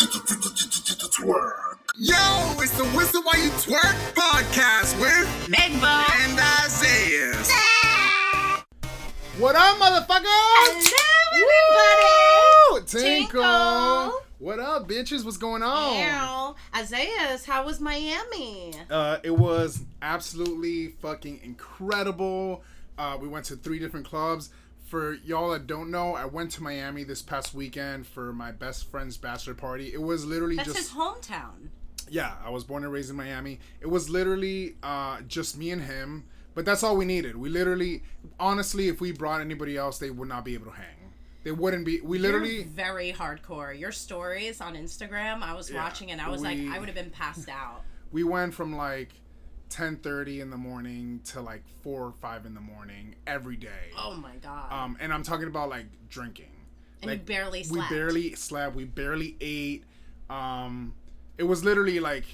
Twerk. Yo, it's the Whistle While You Twerk podcast with Megbo. and Isaiah. What up, motherfuckers? Hello, Woo! Tinkle. Tinkle. What up, bitches? What's going on? Ew. Isaiah's, how was Miami? Uh, it was absolutely fucking incredible. Uh, we went to three different clubs. For y'all that don't know, I went to Miami this past weekend for my best friend's bachelor party. It was literally That's just his hometown. yeah. I was born and raised in Miami. It was literally uh, just me and him. But that's all we needed. We literally, honestly, if we brought anybody else, they would not be able to hang. They wouldn't be. We literally. You're very hardcore. Your stories on Instagram, I was Yeah, watching and I was we- like, I would have been passed out. we went from like 10:30 in the morning to like 4 or 5 in the morning every day. Oh my god. Um and I'm talking about like drinking. and like, you barely We barely slept, we barely ate. Um it was literally like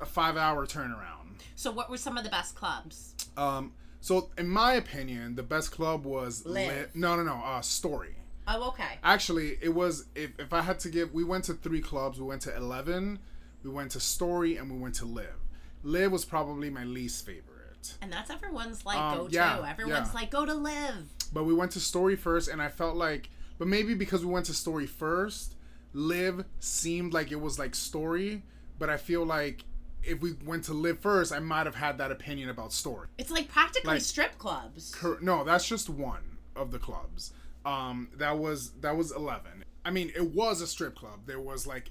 a 5-hour turnaround. So what were some of the best clubs? Um so in my opinion, the best club was Live. Lit- No, no, no, uh Story. Oh, okay. Actually, it was if if I had to give, we went to three clubs. We went to Eleven, we went to Story, and we went to Live. Live was probably my least favorite, And that's everyone's like Um, go to. yeah, Everyone's yeah. like go to live. but we went to Story first, and I felt like, but maybe because we went to Story first, Live seemed like it was like Story, but I feel like if we went to Live first, I might have had that opinion about Story. It's like practically Like- strip clubs. Cor- No, that's just one of the clubs. Um, that was that was eleven. I mean, it was a strip club. There was like,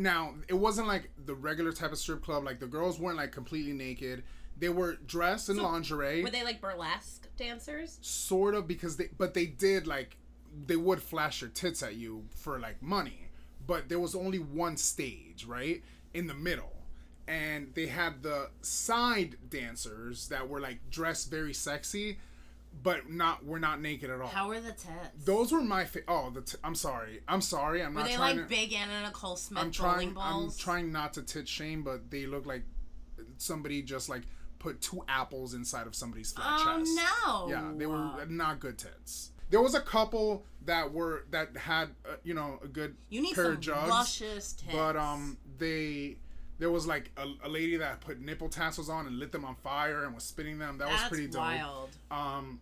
now it wasn't like the regular type of strip club. Like the girls weren't like completely naked. They were dressed in lingerie, Were they like burlesque dancers? sort of because they, but they did like, they would flash their tits at you for like money. But there was only one stage, right, in the middle, and they had the side dancers that were like dressed very sexy, but not were not naked at all. How were the tits? Those were my fa- oh the t- I'm sorry I'm sorry I'm were not they like to big Anna Nicole Smith I'm trying I'm trying not to tit shame but they look like somebody just like put two apples inside of somebody's flat Oh chest. no! Yeah, they were not good tits. There was a couple that were that had uh, you know a good You need pair some of jugs, luscious tits. but um they there was like a, a lady that put nipple tassels on and lit them on fire and was spinning them. That that's was pretty dope wild. um,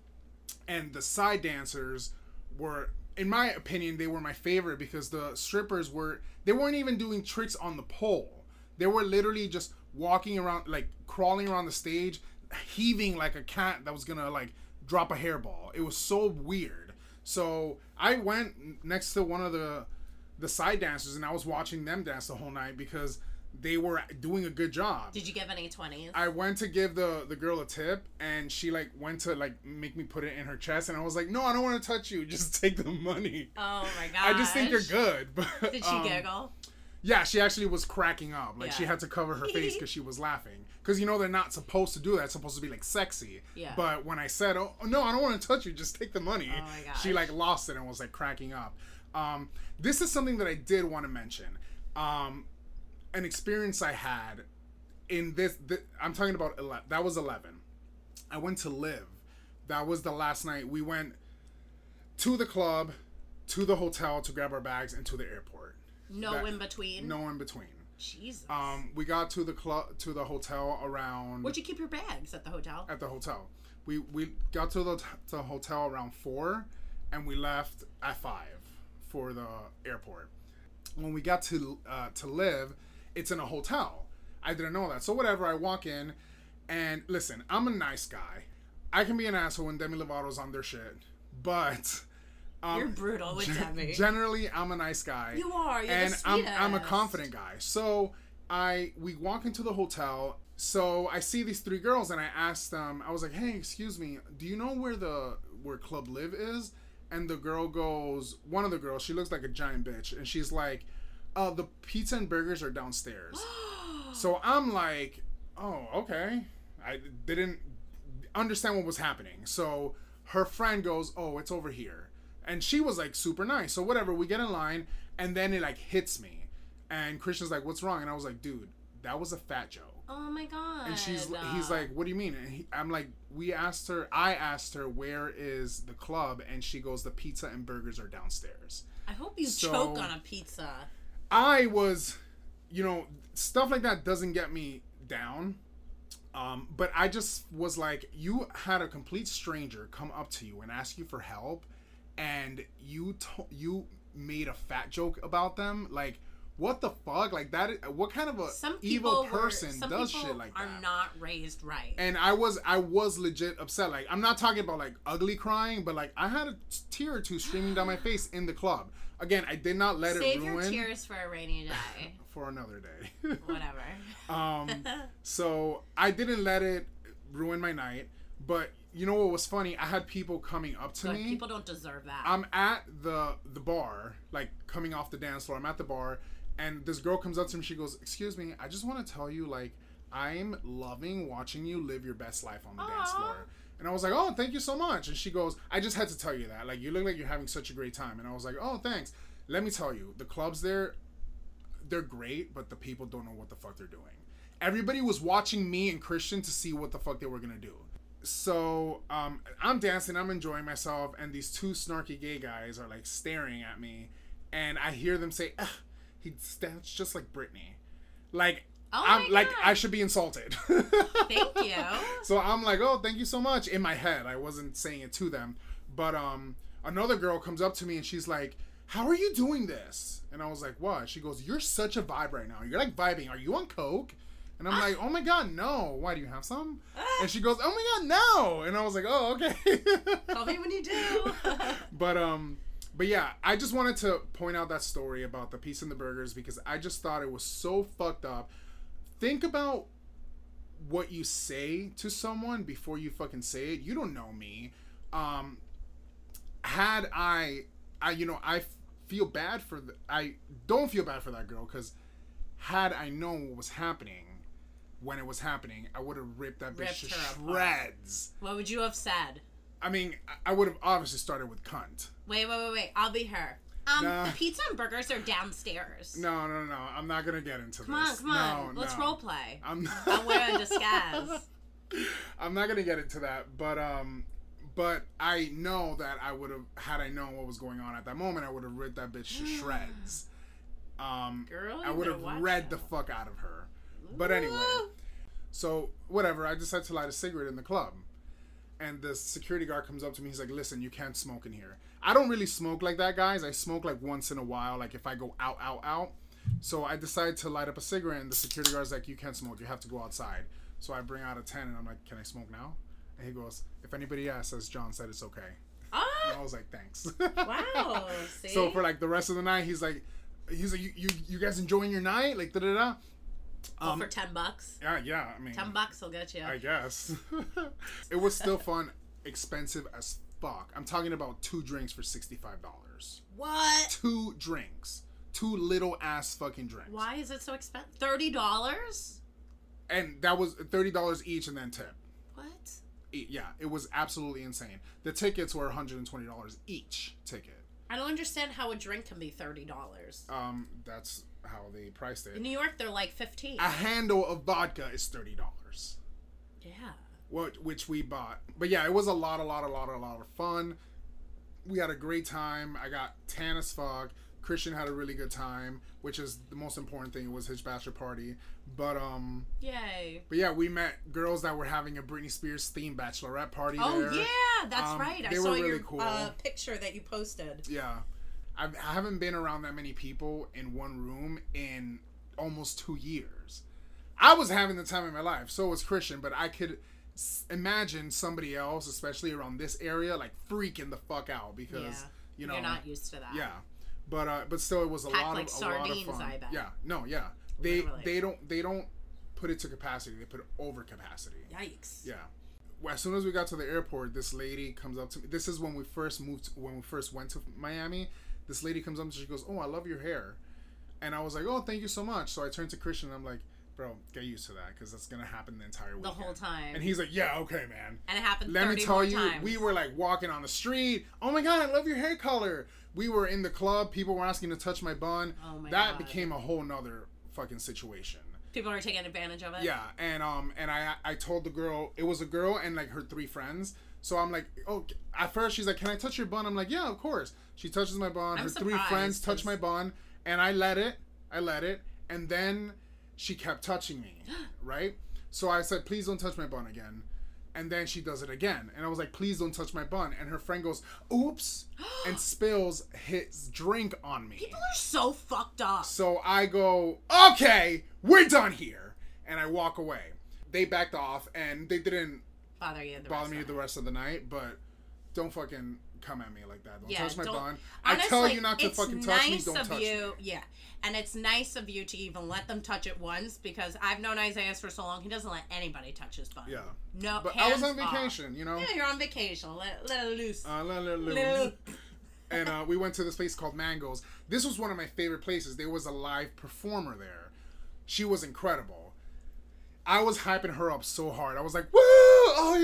and the side dancers were in my opinion they were my favorite because the strippers were they weren't even doing tricks on the pole they were literally just walking around like crawling around the stage heaving like a cat that was gonna like drop a hairball it was so weird so i went next to one of the the side dancers and i was watching them dance the whole night because they were doing a good job Did you give any twenties? I went to give the the girl a tip, and she like went to like make me put it in her chest, and I was like, "No, I don't want to touch you. Just take the money." oh my god! I just think you're good. But Did she um, giggle? Yeah, she actually was cracking up. Like she had to cover her face because she was laughing. Because you know they're not supposed to do that. It's supposed to be like sexy. Yeah. But when I said, "Oh no, I don't want to touch you. Just take the money," Oh my she like lost it and was like cracking up. Um, this is something that I did want to mention. Um, an experience I had in this, th- I'm talking about 11, that was 11 i went to live. That was the last night. We went to the club to the hotel to grab our bags and to the airport. No that- in between. no in between. Jesus. um we got to the club to the hotel around Where'd you keep your bags? At the hotel? at the hotel. We we got to the, to the hotel around four and we left at five for the airport. When we got to uh, to live it's in a hotel i didn't know that so whatever i walk in and listen i'm a nice guy i can be an asshole when demi lovato's on their shit but um, You're brutal with gen- Demi. generally i'm a nice guy You are. You're and I'm I'm a confident guy. So I we walk into the hotel. So I see these three girls and I asked them. I was like, "Hey, excuse me, do you know where the where Club Live is?" And the girl goes, one of the girls, she looks like a giant bitch, and she's like, "Uh, the pizza and burgers are downstairs." so I'm like, "Oh, okay." I didn't understand what was happening. So her friend goes, "Oh, it's over here." And she was like super nice. So whatever, we get in line and then it like hits me. And Christian's like, "What's wrong?" And I was like, "Dude, that was a fat joke." Oh my god. And she's he's like, "What do you mean?" And he, I'm like, "We asked her. I asked her where is the club, and she goes, the pizza and burgers are downstairs." I hope you so- choke on a pizza. I was, you know, stuff like that doesn't get me down. Um, but I just was like, you had a complete stranger come up to you and ask you for help, and you to- you made a fat joke about them. Like, what the fuck? Like that? What kind of a Some evil were- person some does shit like are that? Are not raised right. and I was I was legit upset. Like I'm not talking about like ugly crying, but like I had a tear or two streaming down my face in the club. Again, I did not let Save it your ruin tears for a rainy day. for another day. Whatever. um, so I didn't let it ruin my night. But you know what was funny? I had people coming up to Good. me. People don't deserve that. I'm at the the bar, like coming off the dance floor. I'm at the bar, and this girl comes up to me. She goes, "Excuse me, I just want to tell you, like, I'm loving watching you live your best life on the dance floor." And I was like, "Oh, thank you so much." And she goes, "I just had to tell you that. Like, you look like you're having such a great time." And I was like, "Oh, thanks." Let me tell you, the clubs there, they're great, but the people don't know what the fuck they're doing. Everybody was watching me and Christian to see what the fuck they were gonna do. So um, I'm dancing, I'm enjoying myself, and these two snarky gay guys are like staring at me, and I hear them say, Ugh, "He stands just like Britney," like Oh I'm like God. I should be insulted. Thank you. So I'm like, oh, thank you so much. In my head, I wasn't saying it to them, but um, another girl comes up to me and she's like, "How are you doing this?" And I was like, "What?" She goes, "You're such a vibe right now. You're like vibing. Are you on coke?" And I'm like, "Oh my god, no. Why do you have some?" And she goes, "Oh my god, no." And I was like, "Oh, okay." Call me when you do. but um but yeah i just wanted to point out that story about the piece in the burgers because i just thought it was so fucked up think about what you say to someone before you fucking say it you don't know me um had i i you know I feel bad for the i don't feel bad for that girl because had i known what was happening when it was happening i would have ripped that bitch Ripped to her apart. shreds what would you have said? i mean I- i would have obviously started with cunt Wait, wait, wait, wait. I'll be her. Um, Nah. the pizza and burgers are downstairs. No, no, no. I'm not gonna get into this. Come on, come on. Let's no. role play. I'm not. I'll wear a disguise. I'm not gonna get into that, but um, but I know that I would have had I known what was going on at that moment, I would have ripped that bitch to shreds. Um, Girl, I would have read out. the fuck out of her. But anyway, so whatever. I decided to light a cigarette in the club, and the security guard comes up to me. He's like, "Listen, you can't smoke in here." I don't really smoke like that, guys. I smoke like once in a while, like if I go out, out, out. So I decided to light up a cigarette, and the security guard's like, "You can't smoke. You have to go outside." So I bring out a ten, and I'm like, "Can I smoke now?" And he goes, "If anybody asks, as John said, it's okay." And I Ah, was like, "Thanks." wow. See? So for like the rest of the night, he's like, he's like, "You, you, you guys enjoying your night?" Like da da da. Well, Um, for ten bucks. yeah, yeah. I mean, Ten bucks will get you. I guess. it was still fun, expensive as fuck. I'm talking about two drinks for $65. what? Two drinks. Two little ass fucking drinks. Why is it so expensive? Thirty dollars? And that was $30 each and then tip. What? E- Yeah, it was absolutely insane. The tickets were $120 each ticket. I don't understand how a drink can be thirty dollars. Um, that's how they priced it. In. New York, they're like fifteen. A handle of vodka is $30. yeah. What which we bought. But yeah, it was a lot, a lot, a lot, a lot of fun. We had a great time. I got tan as fuck. Christian had a really good time, which is the most important thing. It was his bachelor party. But um, Yay. but yeah, we met girls that were having a Britney Spears themed bachelorette party Oh there. yeah, that's Um, right. I saw were your cool. uh, picture that you posted. Yeah. I've, I haven't been around that many people in one room in almost two years. I was having the time of my life. So was Christian, but I could imagine somebody else, especially around this area, like freaking the fuck out because Yeah. you know, You're not used to that. yeah. But uh, but still, it was a Packed lot like of a lot of fun. I bet. Yeah, no, yeah. They Literally. they don't they don't put it to capacity. They put it over capacity. Yikes. Yeah. Well, as soon as we got to the airport, this lady comes up to me. This is when we first moved, when we first went to Miami. This lady comes up and she goes, "Oh, I love your hair," and I was like, "Oh, thank you so much." So I turned to Christian. and I'm like, "Bro, get used to that because that's gonna happen the entire weekend." The whole time. And he's like, "Yeah, okay, man." And it happened Let me tell you, times. we were like walking on the street. Oh my god, I love your hair color. We were in the club. People were asking to touch my bun. Oh my that God. became a whole nother fucking situation. People are taking advantage of it. Yeah, and um, and I I told the girl it was a girl and like her three friends. So I'm like, oh, at first she's like, can I touch your bun? I'm like, yeah, of course. She touches my bun. I'm her three friends touch my bun, and I let it. I let it, and then she kept touching me, right? So I said, "Please don't touch my bun again." And then she does it again, and I was like, "Please don't touch my bun." And her friend goes, "Oops," and spills his drink on me. People are so fucked up. So I go, "Okay, we're done here," and I walk away. They backed off, and they didn't Bother you. The bother rest me of the rest of the night, but don't fucking come at me like that. Don't Yeah, touch my don't- bun. I tell you not to fucking touch me. Don't touch you, me. Yeah, and it's nice of you to even let them touch it once because I've known Isaiah for so long. He doesn't let anybody touch his bun. Yeah. No. But I was on hands off. vacation, you know. Yeah, you're on vacation. Let, let it loose. Uh, la, la, la, Little- and uh, we went to this place called Mangoes. This was one of my favorite places. There was a live performer there. She was incredible. I was hyping her up so hard. I was like, "Woo! Oh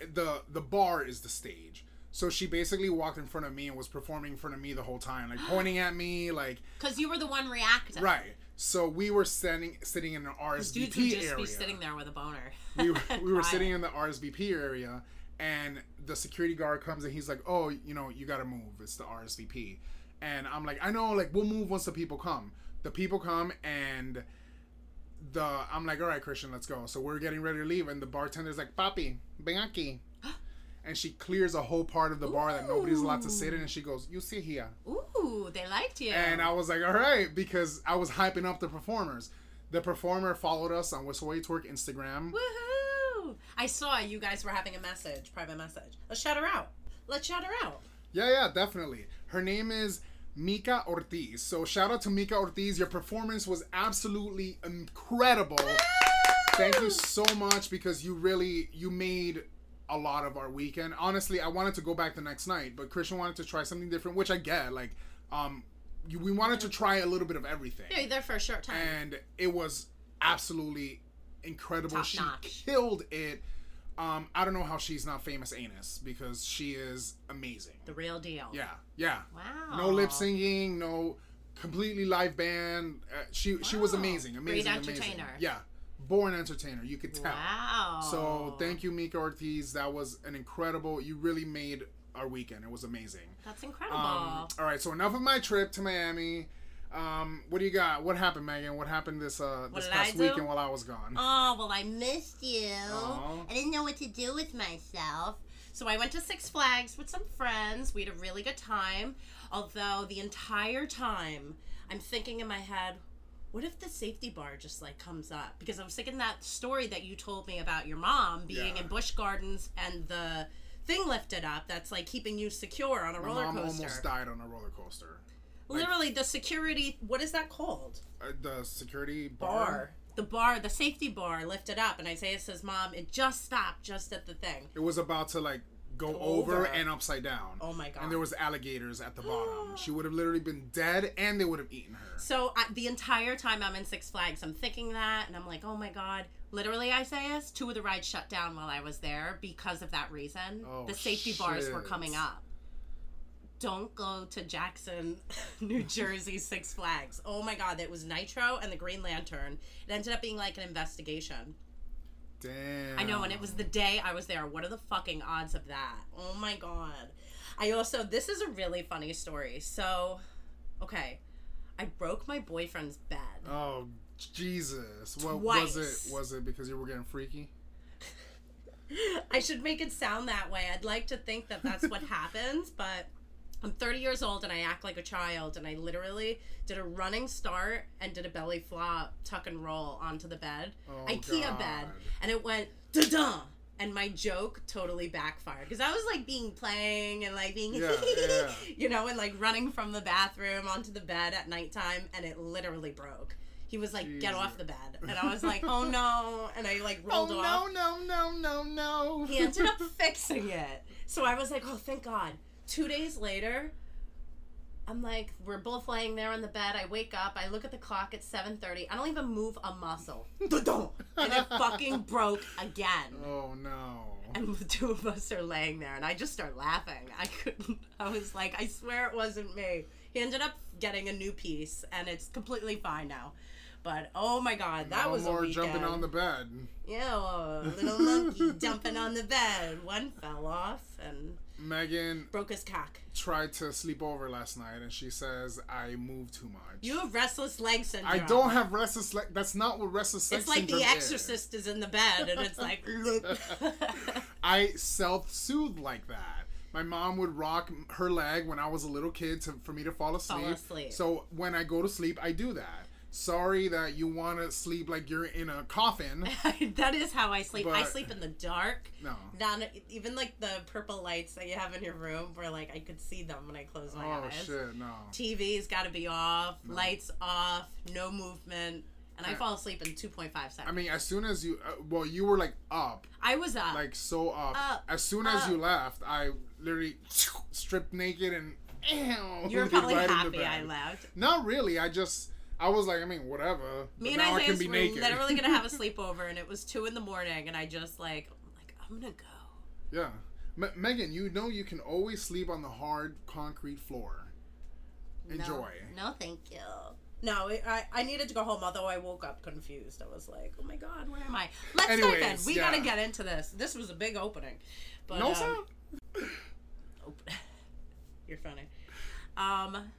yeah!" The the bar is the stage. So she basically walked in front of me and was performing in front of me the whole time, like pointing at me, like Because you were the one reacting. right. So we were sitting sitting in an RSVP Dudes would just area be sitting there with a boner. we, were- we were sitting in the RSVP area, and the security guard comes and he's like, "Oh, you know, you gotta move. It's the RSVP." And I'm like, "I know. Like, we'll move once the people come. The people come, and the I'm like, all right, Christian, let's go." So we're getting ready to leave, and the bartender's like, "Papi, ven aquí." And she clears a whole part of the bar that nobody's allowed to sit in, and she goes, "You sit here." Ooh, they liked you. And I was like, all right, because I was hyping up the performers. The performer followed us on Whistle You Twerk Instagram. Woohoo! I saw you guys were having a message, private message. Let's shout her out. Let's shout her out. Yeah, yeah, definitely. Her name is Mika Ortiz. So shout out to Mika Ortiz. Your performance was absolutely incredible. Thank you so much because you really you made a lot of our weekend. Honestly, I wanted to go back the next night, but Christian wanted to try something different, which I get. Like, um, you, we wanted to try a little bit of everything, Yeah, there for a short time. and it was absolutely incredible. Top she notch. killed it. Um, I don't know how she's not famous anus because she is amazing. the real deal. Yeah, yeah. Wow. No lip singing, no completely live band. Uh, she she was Wow. amazing, Great amazing, amazing. entertainer. Yeah, born entertainer. You could tell. Wow. So thank you, Mika Ortiz. That was an incredible. You really made our weekend. It was amazing. That's incredible. Um, all right, so enough of my trip to Miami. Um, what do you got? What happened, Megan? What happened this uh this did past weekend while I was gone? oh, well, I missed you. Aw. I didn't know what to do with myself. So I went to Six Flags with some friends. We had a really good time. Although the entire time I'm thinking in my head, what if the safety bar just like comes up? Because I was thinking that story that you told me about your mom being Yeah. in Busch Gardens and the thing lifted up that's like keeping you secure on a My roller mom coaster. almost died on a roller coaster. Literally, the security. What is that called? Uh, the security bar. bar. The bar, the safety bar lifted up, and Isaiah says, "Mom, it just stopped just at the thing." It was about to like go, over, over. and upside down. Oh my god! and there was alligators at the bottom. she would have literally been dead, and they would have eaten her. so I, the entire time I'm in Six Flags, I'm thinking that, and I'm like, "Oh my god!" Literally, Isaiah, two of the rides shut down while I was there because of that reason. Oh, the safety bars were coming up. Don't go to Jackson, New Jersey Six Flags. Oh my god, it was Nitro and the Green Lantern. It ended up being like an investigation. Damn. I know, and it was the day I was there. What are the fucking odds of that? Oh my god. I also, this is a really funny story. So, okay, I broke my boyfriend's bed. Oh Jesus! What Twice. was it? Was it because you were getting freaky? I should make it sound that way. I'd like to think that that's what happens, but I'm 30 years old and I act like a child, and I literally did a running start and did a belly flop, tuck and roll onto the bed, Oh, IKEA God. bed, and it went da da. And my joke totally backfired because I was like being playing and like being, Yeah, yeah. you know, and like running from the bathroom onto the bed at nighttime, and it literally broke. He was like, "Get off the bed," and I was like, "Oh no!" And I like oh, rolled oh off no no no no no! he ended up fixing it. So I was like, oh, thank God. Two days later, I'm like, we're both laying there on the bed. I wake up. I look at the clock. It's 7:30. I don't even move a muscle. and it fucking broke again. Oh no! And the two of us are laying there, and I just start laughing. I couldn't. I was like, I swear it wasn't me. He ended up getting a new piece, and it's completely fine now. But oh my god, that no was more a weekend. jumping on the bed. Yeah, a little monkey jumping on the bed. One fell off, and Megan Broke his cock. tried to sleep over last night, and she says I move too much. You have restless leg syndrome. I don't have restless leg. That's not what restless sex It's like The syndrome is. Exorcist is in the bed, and it's like. I self-soothe like that. My mom would rock her leg when I was a little kid to, for me to fall asleep. fall asleep. So when I go to sleep, I do that. Sorry that you want to sleep like you're in a coffin. that is how I sleep. I sleep in the dark. No. Not even like the purple lights that you have in your room, where like I could see them when I close my Oh eyes. Oh shit, no. TV's got to be off, lights off, no movement, and I fall asleep in two point five seconds. I mean, as soon as you, uh, well, you were like up, I was up. like so up. Up, as soon as you left, I literally stripped naked and. Ew, you were probably right happy I left. Not really. I just, I was like, I mean, whatever. Me but and now I Isaiah can be were naked. literally gonna have a sleepover, and it was two in the morning, and I just like, I'm like, I'm gonna go. Yeah. Me- Megan, you know you can always sleep on the hard concrete floor. Enjoy. No, no thank you. No, it, I, I needed to go home, although I woke up confused. I was like, oh my god, where am I? Let's dive in. Anyways, We yeah. gotta get into this. This was a big opening. But, no, um, sir? op- You're funny. Um,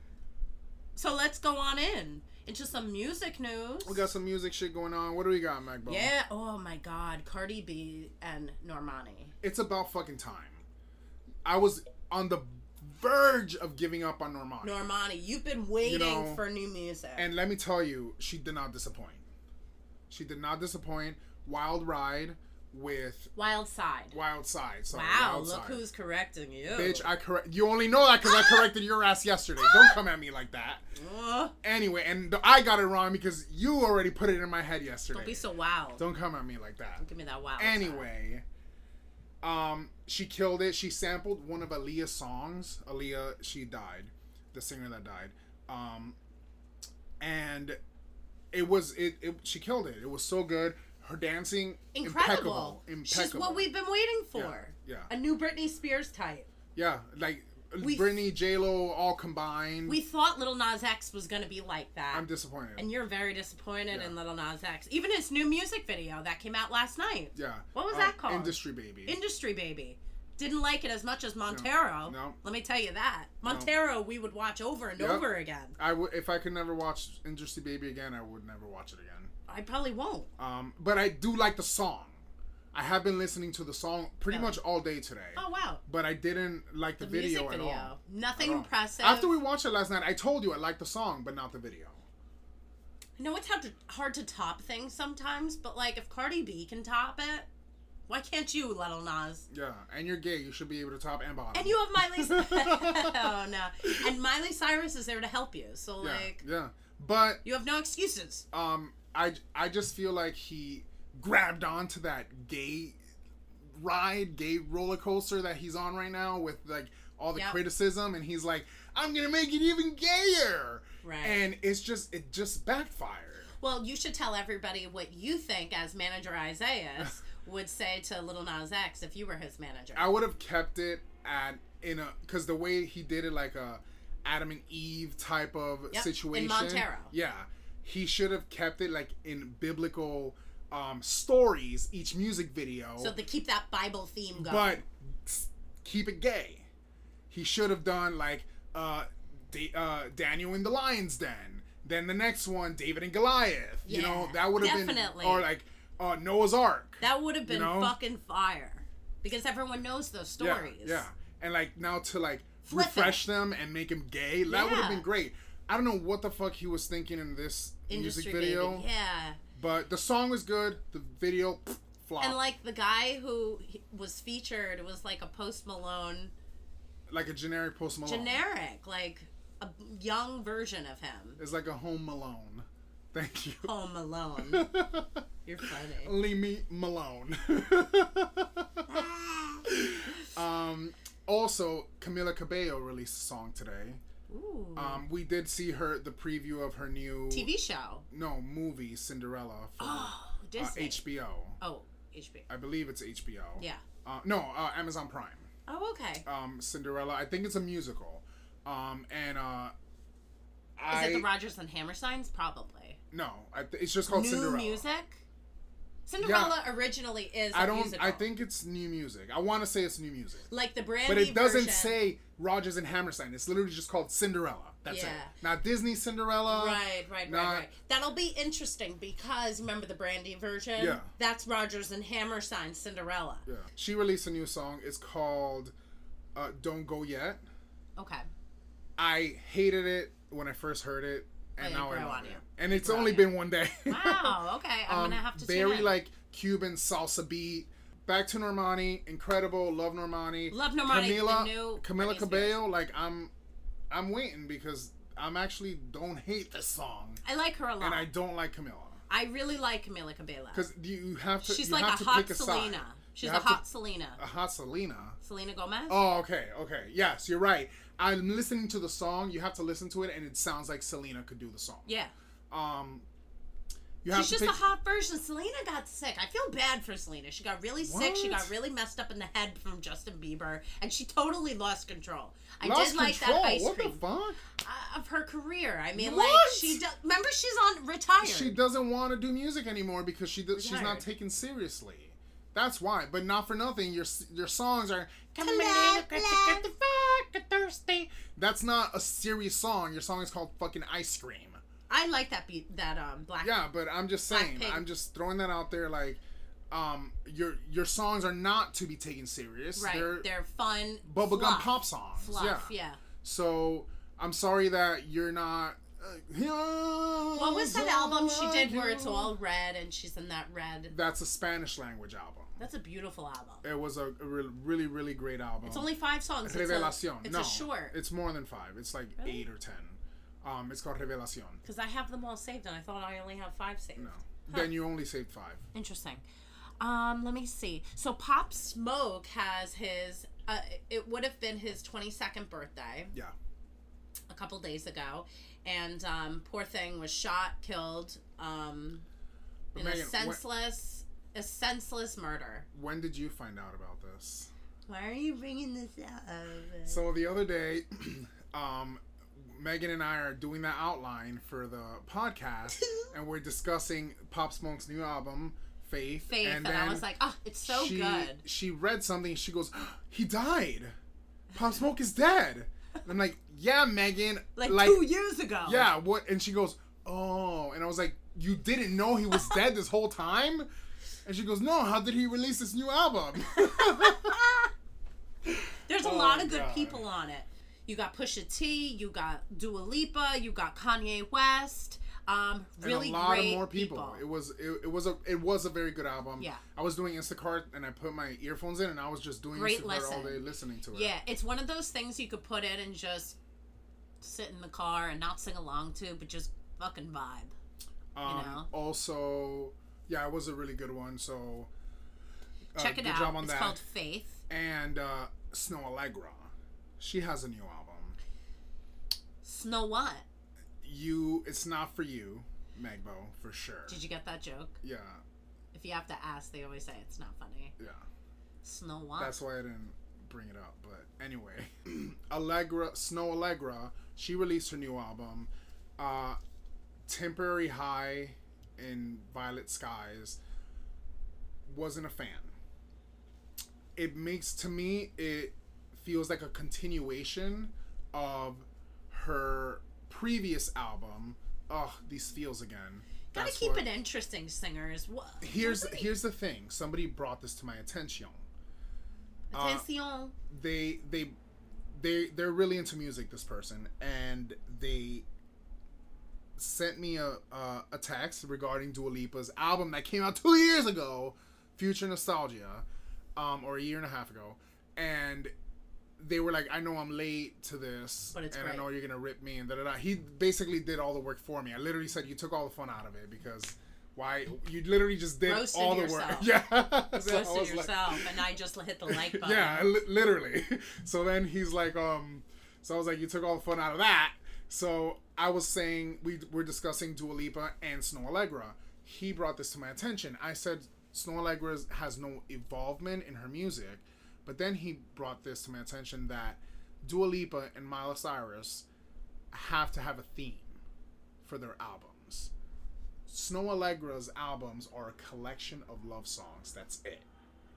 so let's go on in into some music news. We got some music shit going on. What do we got, Macbone? Yeah. Oh my God, Cardi B and Normani. It's about fucking time. I was on the verge of giving up on Normani. Normani, you've been waiting know, for new music. and let me tell you, she did not disappoint. She did not disappoint. Wild Ride with Wild Side. Wild Side. Sorry, Wow, Wild look Side. who's correcting you. Bitch, I correct. You only know that because I corrected your ass yesterday. Don't come at me like that. Ugh, Anyway, and I got it wrong because you already put it in my head yesterday. don't be so wild. Don't come at me like that. Give me that wild. side. Anyway, um, she killed it. She sampled one of Aaliyah's songs. Aaliyah, she died, the singer that died. Um, and it was it, it. She killed it. It was so good. Her dancing, incredible. impeccable, impeccable. She's what we've been waiting for. yeah. A new Britney Spears type. Yeah, like We- Britney, J Lo, all combined. We thought Lil Nas X was gonna be like that. I'm disappointed. and you're very disappointed Yeah. in Lil Nas X. Even his new music video that came out last night. yeah. What was Uh, that called? Industry Baby. Industry Baby. Didn't like it as much as Montero. No. Let me tell you that. Montero we would watch over and Yep. over again. I would if I could never watch Industry Baby again, I would never watch it again. I probably won't. Um, but I do like the song. I have been listening to the song pretty Really? much all day today. Oh wow. But I didn't like the, The video, music at all. Nothing At all. impressive. After we watched it last night, I told you I liked the song, but not the video. I know it's hard to, hard to top things sometimes, but like if Cardi B can top it, why can't you, Lil Nas? Yeah, and you're gay. You should be able to top and bottom. And you have Miley. oh no! And Miley Cyrus is there to help you, so yeah, like yeah. But you have no excuses. um, I I just feel like he grabbed onto that gay ride, gay roller coaster that he's on right now with like all the Yep. criticism, and he's like, I'm gonna make it even gayer. Right. And it's just it just backfired. Well, you should tell everybody what you think as manager Isaiah would say to Lil Nas X if you were his manager. I would have kept it at in a because the way he did it, like a Adam and Eve type of Yep, in situation. Montero. Yeah, he should have kept it like in biblical um, stories each music video, so to keep that Bible theme going. but keep it gay. He should have done like uh, Da- uh, Daniel in the Lion's Den. Then the next one, David and Goliath. you know that would have been definitely. or like uh, Noah's Ark. that would have been know? fucking fire because everyone knows those stories. Yeah, yeah. And like now to like Flip refresh them and make them gay, that would have been great. I don't know what the fuck he was thinking in this Industry music video, baby. Yeah. but the song was good. The video pff, flop. And like the guy who was featured was like a Post Malone like a generic Post Malone. generic, like a young version of him. It's like a Home Malone. Thank you. Home Alone. You're funny. Leave me Malone. um. Also, Camila Cabello released a song today. Ooh. Um, we did see her the preview of her new TV show. no movie Cinderella for Oh, uh, Disney. HBO. oh, HBO. I believe it's HBO. Yeah. Uh, no, uh, Amazon Prime. Oh, okay. Um, Cinderella. I think it's a musical. Um, and uh, Is I it the Rodgers and Hammersteins? Probably. no, I th- it's just called New Cinderella. music. Cinderella originally is. I I don't. Musical. I think it's new music. I want to say it's new music, like the brand, but it doesn't version, say Rodgers and Hammerstein. It's literally just called Cinderella. That's Yeah. it. Not Disney Cinderella. Right, right, not- right, right. That'll be interesting because remember the Brandy version? Yeah. That's Rodgers and Hammerstein Cinderella. Yeah. She released a new song. It's called uh, "Don't Go Yet." Okay. I hated it when I first heard it, and didn't now grow love on you. And it's only you. been one day. Wow. Okay. I'm um, gonna have to. Say very tune in. like Cuban salsa beat. Back to Normani, incredible. Love Normani. Love Normani, the Camila, new Camila Britney Cabello. Like I'm, I'm waiting because I'm actually don't hate this song, I like her a lot. and I don't like Camila I really like Camila Cabello. because you have to. She's you like have a to hot pick a Selena. Side. She's You a hot to- Selena. a hot Selena. Selena Gomez. Oh, okay, okay. Yes, you're right. I'm listening to the song. You have to listen to it, and it sounds like Selena could do the song. Yeah. Um, you have She's just pick. a hot version. Selena got sick. I feel bad for Selena. She got really sick. She got really messed up in the head from Justin Bieber, and she totally lost control. I Lost did like control. that ice what cream the fuck? uh, of her career. I mean, like she does. Remember, she's on retired. She doesn't want to do music anymore because she does, she's not taken seriously. That's why. But not for nothing. Your your songs are. Come on, get the- get the fuck thirsty. That's not a serious song. Your song is called fucking ice cream. I like that beat. That um black. Yeah, but I'm just saying. I'm just throwing that out there. Like, um, your your songs are not to be taken serious. Right. They're, They're, fun. bubblegum fluff. pop songs. Fluff. yeah. Yeah. So I'm sorry that you're not. What was that album she did where it's all red and she's in that red? That's a Spanish language album. That's a beautiful album. It was a, a really, really great album. It's only five songs. It's a, Revelación. it's no, a short. It's more than five. It's like Really? eight or ten. Um, it's called Revelación. Because I have them all saved and I thought I only have five saved. No, then you only saved five. Interesting. Um, let me see. So Pop Smoke has his. Uh, it would have been his twenty second birthday Yeah. a couple days ago, and um, poor thing was shot, killed, um, in Megan, a senseless, a senseless murder. When did you find out about this? Why are you bringing this up? So the other day, um, Megan and I are doing the outline for the podcast, and we're discussing Pop Smoke's new album, Faith. Faith, and, I was like, oh, it's so she, good. She read something. She goes, "He died. Pop Smoke is dead." And I'm like, "Yeah, Megan. Like, like two years ago. Yeah. What?" And she goes, "Oh." And I was like, "You didn't know he was dead this whole time?" And she goes, "No. How did he release this new album?" There's a Oh, lot of good God. people on it. You got Pusha T, you got Dua Lipa, you got Kanye West. Um, really and a lot of more people. It was it, it was a it was a very good album. Yeah. I was doing Instacart and I put my earphones in and I was just doing Great Instacart all day listening to it. Yeah, it's one of those things you could put in and just sit in the car and not sing along to, but just fucking vibe. Um, know? Also, yeah, it was a really good one. So uh, Check it out. job on it's that. called Faith. and uh, Snoh Aalegra, she has a new album. Snow what? You, it's not for you, Magbo, for sure. Did you get that joke? Yeah, If you have to ask, they always say it's not funny. yeah. Snow what? That's why I didn't bring it up. But anyway, Aalegra, Snoh Aalegra, she released her new album, uh, Temporary High in Violet Skies. Wasn't a fan. It makes, to me, it feels like a continuation of her previous album. Oh, these feels again. Gotta That's keep what- it interesting, singers. What? Here's here's the thing. Somebody brought this to my attention. uh, Attention. they they they they're really into music this person and they sent me a a, a text regarding Dua Lipa's album that came out two years ago future nostalgia um or a year and a half ago and they were like, I know I'm late to this, But it's and I know you're gonna rip me, and da da da. He basically did all the work for me. I literally said you took all the fun out of it because why? You literally just did Roasted all the yourself. work. Yeah, So Roasted was like- yourself, and I just hit the like button. yeah, li- literally. So then he's like, um, so I was like, you took all the fun out of that. So I was saying we were discussing Dua Lipa and Snoh Aalegra. He brought this to my attention. I said Snoh Aalegra has no involvement in her music, but then he brought this to my attention that Dua Lipa and Miley Cyrus have to have a theme for their albums. Snoh Aalegra's albums are a collection of love songs. That's it.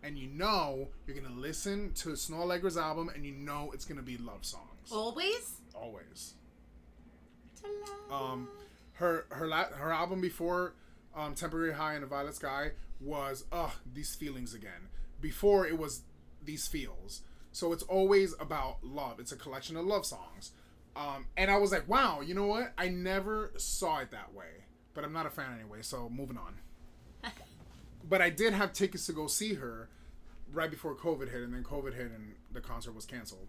And you know you're gonna listen to Snoh Aalegra's album, and you know it's gonna be love songs. Always. Always. Um, her her la- her album before um, Temporary High and a Violet Sky was uh these feelings again. Before it was these feels. So it's always about love. It's a collection of love songs. Um, and I was like, wow, you know what? I never saw it that way. But I'm not a fan anyway, so moving on. but I did have tickets to go see her right before COVID hit, and then COVID hit and the concert was canceled.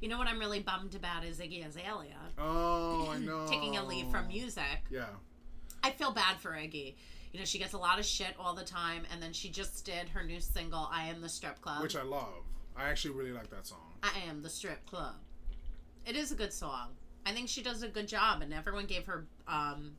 You know what I'm really bummed about is Iggy Azalea Oh, I know. taking a leave from music. Yeah. I feel bad for Iggy. You know, she gets a lot of shit all the time, and then she just did her new single, I Am the Strip Club. Which I love. I actually really like that song. I Am the Strip Club. It is a good song. I think she does a good job, and everyone gave her um,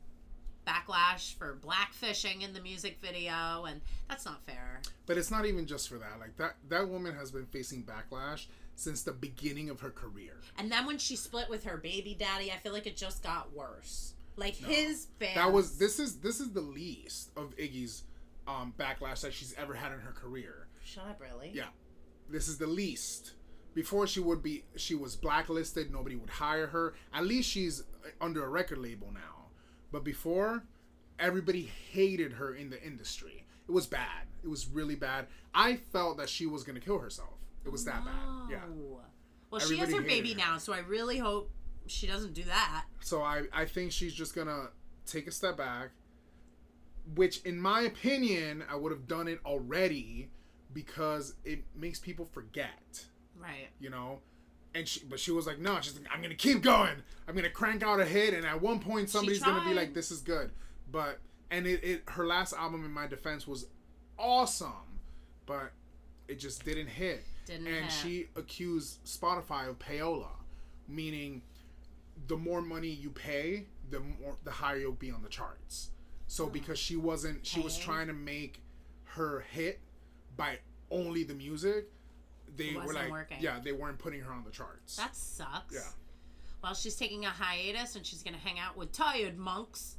backlash for blackfishing in the music video, and that's not fair. But it's not even just for that. Like that that woman has been facing backlash since the beginning of her career. And then when she split with her baby daddy, I feel like it just got worse. Like his fans. That was this is this is the least of Iggy's um backlash that she's ever had in her career. Shut up, really? Yeah. This is the least. Before she would be she was blacklisted, nobody would hire her. At least she's under a record label now. But before everybody hated her in the industry. It was bad. It was really bad. I felt that she was going to kill herself. It was that bad. Yeah. Well, she has her baby her. now, so I really hope she doesn't do that. So I, I think she's just gonna take a step back, which in my opinion I would have done it already because it makes people forget, Right. you know. And she, but she was like, no, she's like, I'm gonna keep going. I'm gonna crank out a hit, and at one point somebody's gonna be like, this is good. But and it, it her last album, in my defense, was awesome, but it just didn't hit. Didn't and hit. she accused Spotify of payola, meaning the more money you pay, the more the higher you'll be on the charts. So because she wasn't, she was trying to make her hit by only the music. They were like, working. yeah, they weren't putting her on the charts. That sucks. Yeah. Well, she's taking a hiatus and she's gonna hang out with tired monks.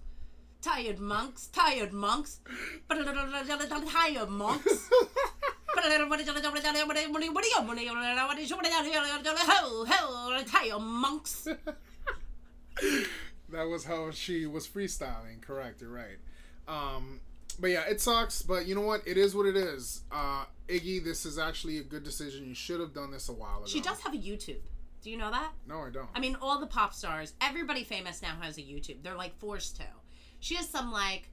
Tired monks, tired monks, tired monks. Tired monks. That was how she was freestyling. Correct, you're right. Um, but yeah, it sucks. But you know what? It is what it is. Uh, Iggy, this is actually a good decision. You should have done this a while ago. She does have a YouTube. Do you know that? No, I don't. I mean, all the pop stars, everybody famous now has a YouTube. They're like forced to. She has some like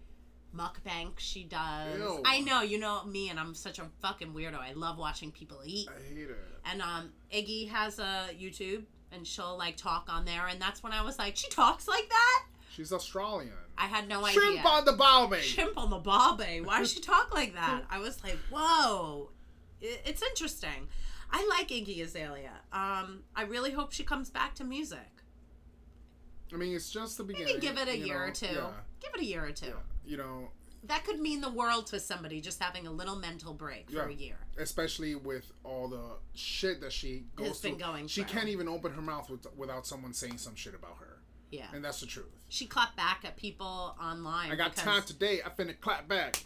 mukbang she does. Ew. I know, you know me, and I'm such a fucking weirdo. I love watching people eat. I hate it. And um, Iggy has a YouTube, and she'll like talk on there, and that's when I was like, she talks like that. She's Australian. I had no Shrimp idea. Shrimp on the barbie. Shrimp on the barbie. Why does she talk like that? I was like, whoa, it's interesting. I like Iggy Azalea. Um, I really hope she comes back to music. I mean, it's just the beginning. Maybe give it a year know? or two. Yeah, Give it a year or two. you know, That could mean the world to somebody just having a little mental break for Yeah. a year. especially with all the shit that she goes Has been through. going she through. can't even open her mouth with, without someone saying some shit about her, Yeah. and that's the truth. She clapped back at people online. I got time today. I finna clap back.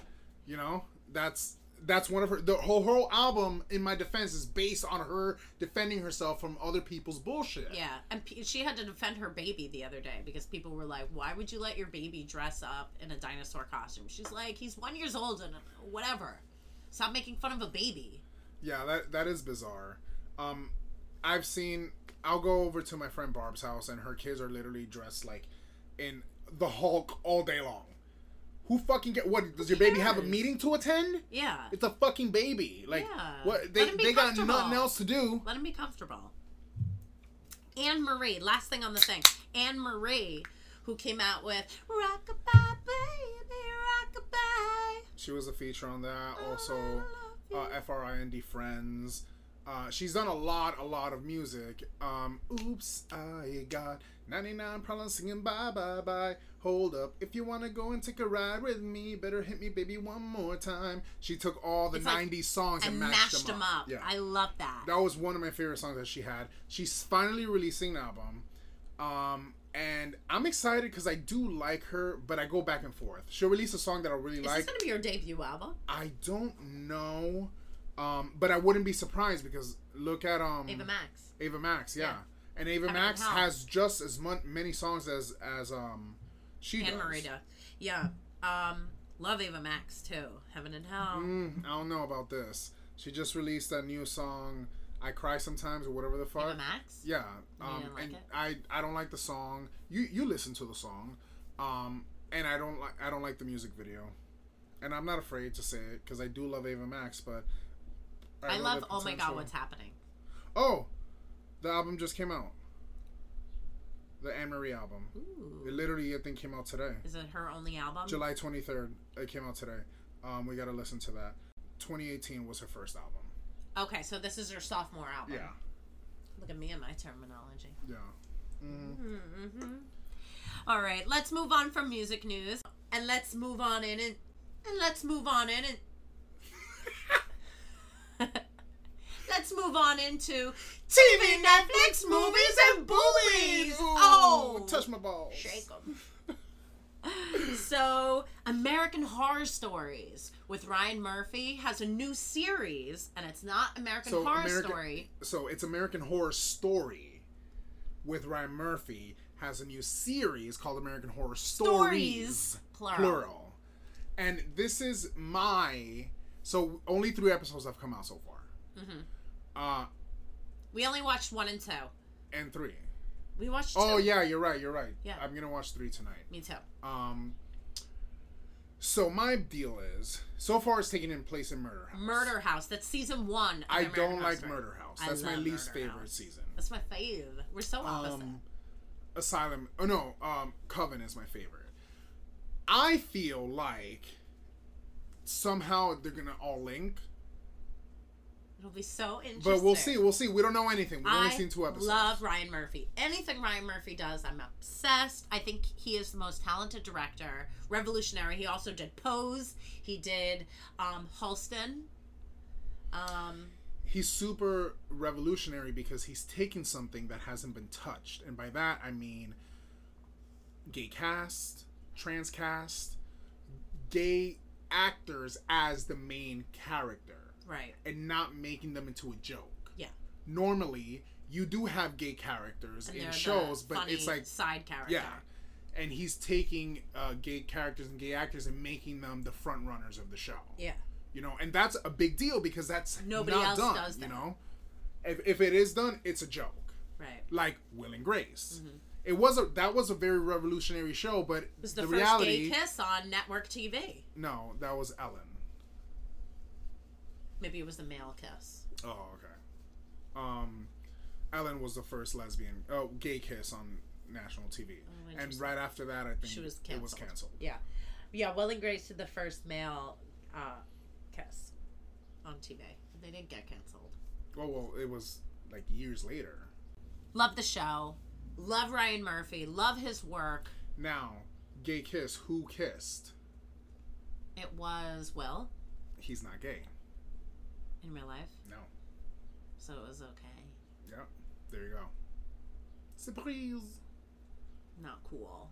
You know, that's that's one of her. The whole whole album, in my defense, is based on her defending herself from other people's bullshit. Yeah, and p- she had to defend her baby the other day because people were like, "Why would you let your baby dress up in a dinosaur costume?" She's like, "He's one years old and whatever. Stop making fun of a baby." Yeah, that that is bizarre. Um, I've seen. I'll go over to my friend Barb's house, and her kids are literally dressed like in the Hulk all day long. Who fucking get what? Does your baby have a meeting to attend? Yeah, It's a fucking baby. Like Yeah. what? They they got nothing else to do. let him be comfortable. Anne Marie, last thing on the thing, Anne Marie, who came out with "Rockabye Baby, Rockabye." She was a feature on that. Also, uh, F R I N D Friends. Uh, she's done a lot, a lot of music. Um, oops, I got 99 problems singing bye bye bye. Hold up, if you wanna go and take a ride with me, better hit me, baby, one more time. She took all the It's like- 90s songs and, and mashed, them up. Yeah, I love that. that was one of my favorite songs that she had. She's finally releasing an album, um, and I'm excited because I do like her, but I go back and forth. She'll release a song that I really Is like. this gonna be your debut album? I don't know, um, but I wouldn't be surprised because look at um Ava Max. Ava Max, yeah, Yeah. and Ava Max has just as mon- many songs as as um she And does. Marita. Yeah. Um, love Ava Max too. Heaven and Hell. Mm, I don't know about this. She just released that new song, "I Cry Sometimes" or whatever the fuck. Ava Max. Yeah, um, like and it? I I don't like the song. You you listen to the song, um, and I don't like I don't like the music video, and I'm not afraid to say it because I do love Ava Max, but I, know love Oh my God, what's happening? Oh, the album just came out. The Anne Marie album. It literally I think came out today. Is it her only album? July 23rd. It came out today. Um, we gotta listen to that. 2018 was her first album. Okay, so this is her sophomore album. Yeah, Look at me and my terminology. yeah. Mm. Mm-hmm. All right, let's move on from music news, and let's move on in and, and let's move on in and let's move on into TV, Netflix, movies, and bullies. Ooh, Oh, touch my balls. Shake them. so, American Horror Stories with Ryan Murphy has a new series, and it's not American So, Horror American- Story. So it's American Horror Story with Ryan Murphy has a new series called American Horror Stories, Stories, plural. plural. And this is my so only three episodes have come out so far. Mhm. Uh We only watched one and two. and three. We watched. Oh yeah, you're right. You're right. Yeah. I'm gonna watch three tonight. Me too. Um. So my deal is, so far it's taking in place in Murder House. Murder House. That's season one. Of I American don't Horror like Story. Murder House. That's my least Murder favorite House. season. That's my fave. We're so opposite. Um, Asylum. Oh no. Um, Coven is my favorite. I feel like somehow they're gonna all link, It'll be so interesting. but we'll see. We'll see. We don't know anything. We've only seen two episodes. love Ryan Murphy. Anything Ryan Murphy does, I'm obsessed. I think he is the most talented director. Revolutionary. He also did Pose. He did um, Halston. Um, He's super revolutionary because he's taken something that hasn't been touched, and by that I mean gay cast, trans cast, gay actors as the main character. Right. and not making them into a joke. Yeah. Normally, you do have gay characters And in shows, but it's like side character. yeah, and he's taking uh, gay characters and gay actors and making them the front runners of the show. Yeah. You know, and that's a big deal because that's Nobody not else done. does You know, if if it is done, it's a joke. Right. Like Will and Grace. Mm-hmm. It was a that was a very revolutionary show, but It was the, the, first reality gay kiss on network TV. no, that was Ellen. Maybe it was the male kiss. Oh, okay. Um, Ellen was the first lesbian, oh, gay kiss on national TV, and Oh, interesting. right after that, I think She was it was canceled. canceled. Yeah. Yeah, Will and Grace did the first male uh, kiss on TV. They didn't get canceled. Well, well, it was like years later. Love the show. Love Ryan Murphy. Love his work. Now, gay kiss. Who kissed? It was Will He's not gay. In real life, No. so it was okay. Yep. There you go. Surprise. Not cool.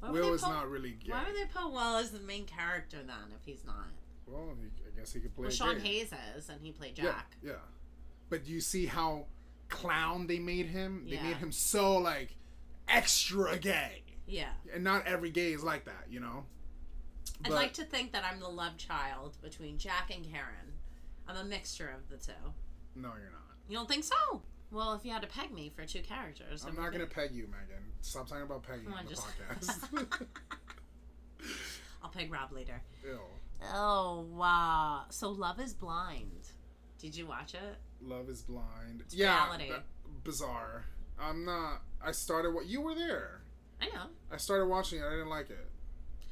Why Will is not really gay. Why would they put Will as the main character then if he's not? Well, he, I guess he could play. Well, Sean. Hayes is, and he played Jack. yeah. But do you see how clown they made him? They Yeah. made him so like extra gay. Yeah. and not every gay is like that, you know. I'd like to think that I'm the love child between Jack and Karen. I'm a mixture of the two. No, you're not. You don't think so? Well, if you had to peg me for two characters, I'm not gonna peg you, Megan. Stop talking about pegging on on, the just- podcast. I'll peg Rob later. Ew. Oh wow! So Love Is Blind. Did you watch it? Love is blind. yeah, reality. that- bizarre. I'm not. I started what you were there. I know. I started watching it. I didn't like it.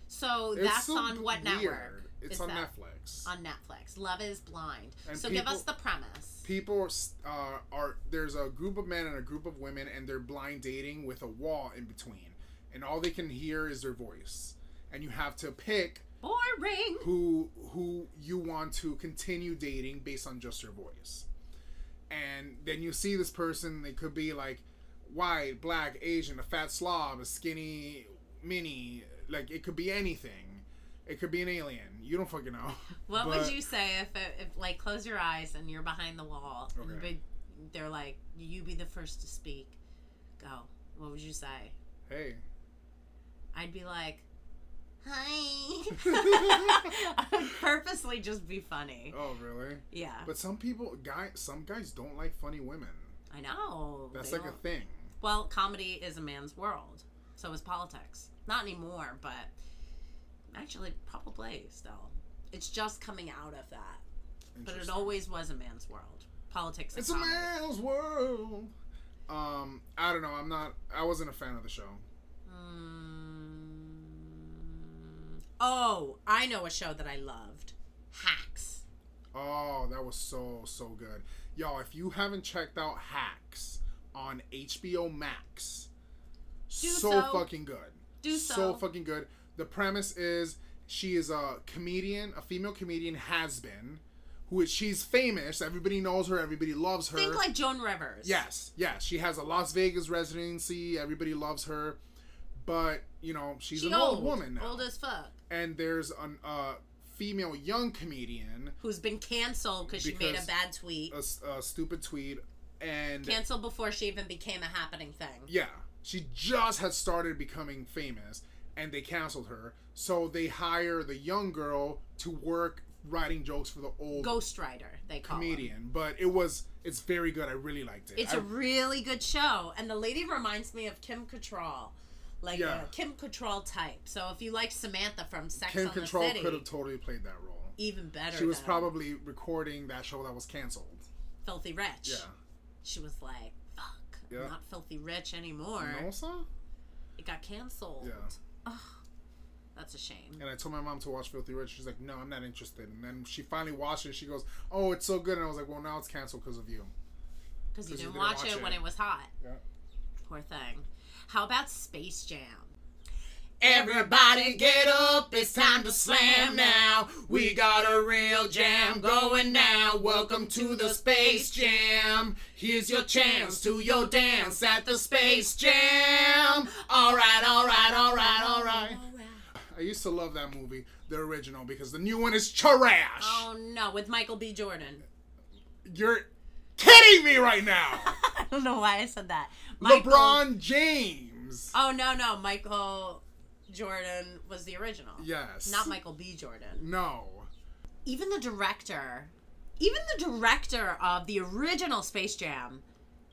So It's that's so on what weird. network? It's on that? Netflix. On Netflix. Love Is Blind. And so give us the premise. People uh, are there's a group of men and a group of women, and they're blind dating with a wall in between, and all they can hear is their voice, and you have to pick Boring. who who you want to continue dating based on just your voice. And then you see this person, they could be like white, black, Asian, a fat slob, a skinny mini. Like it could be anything. It could be an alien. You don't fucking know. What But- would you say if, it, if like close your eyes and you're behind the wall? and Okay. be- they're like, you be the first to speak. Go. What would you say? Hey. I'd be like, hi. I would purposely just be funny. Oh really? Yeah. But some people, guy, some guys don't like funny women. I know. That's like a don't- thing. Well, comedy is a man's world. So is politics. Not anymore, but actually, probably still. It's just coming out of that. But it always was a man's world. Politics. and It's a man's world. Um, I don't know. I'm not. I wasn't a fan of the show. Mm. Oh, I know a show that I loved. Hacks. Oh, that was so so good, y'all. If you haven't checked out Hacks on HBO Max, Do so, so. fucking good. Do so so. fucking good. The premise is she is a comedian, a female comedian has been, who is she's famous. Everybody knows her. Everybody loves her. Think like Joan Rivers. Yes, yes. She has a Las Vegas residency. Everybody loves her. But, you know, she's She an old, old, woman now. Old as fuck. and there's an uh, female young comedian, Who's been canceled because she made a bad tweet. a stupid tweet, and Canceled before she even became a happening thing. yeah, she just had started becoming famous, and they canceled her. So they hire the young girl to work writing jokes for the old Ghostwriter, they call him. comedian. But it was, it's very good. I really liked it. It's I- a really good show, and the lady reminds me of Kim Cattrall, like Yeah. a Kim Cattrall type. So if you like Samantha from Sex Kim on Control the City, could have totally played that role. even better. She was though. probably recording that show that was canceled. filthy rich. Yeah. She was like, "Fuck, Yeah. I'm not filthy rich anymore." No, sir? It got canceled. Yeah. Ugh, that's a shame. And I told my mom to watch Filthy Rich. She's like, no, I'm not interested. And then she finally watched it. She goes, oh, it's so good. And I was like, well, now it's canceled because of you. Because you you didn't didn't watch, watch it, it. when it was hot. Yeah. Poor thing. How about Space Jam? Everybody get up, it's time to slam now. We got a real jam going now. Welcome to the Space Jam. Here's your chance to your dance at the Space Jam. Alright, alright, alright, alright. I used to love that movie, the original, because the new one is trash. Oh no, with Michael B. Jordan. You're kidding me right now. I don't know why I said that. Michael- LeBron James. Oh no, no, Michael Jordan was the original. yes. Not Michael B. Jordan. No. Even the director, even the director of the original Space Jam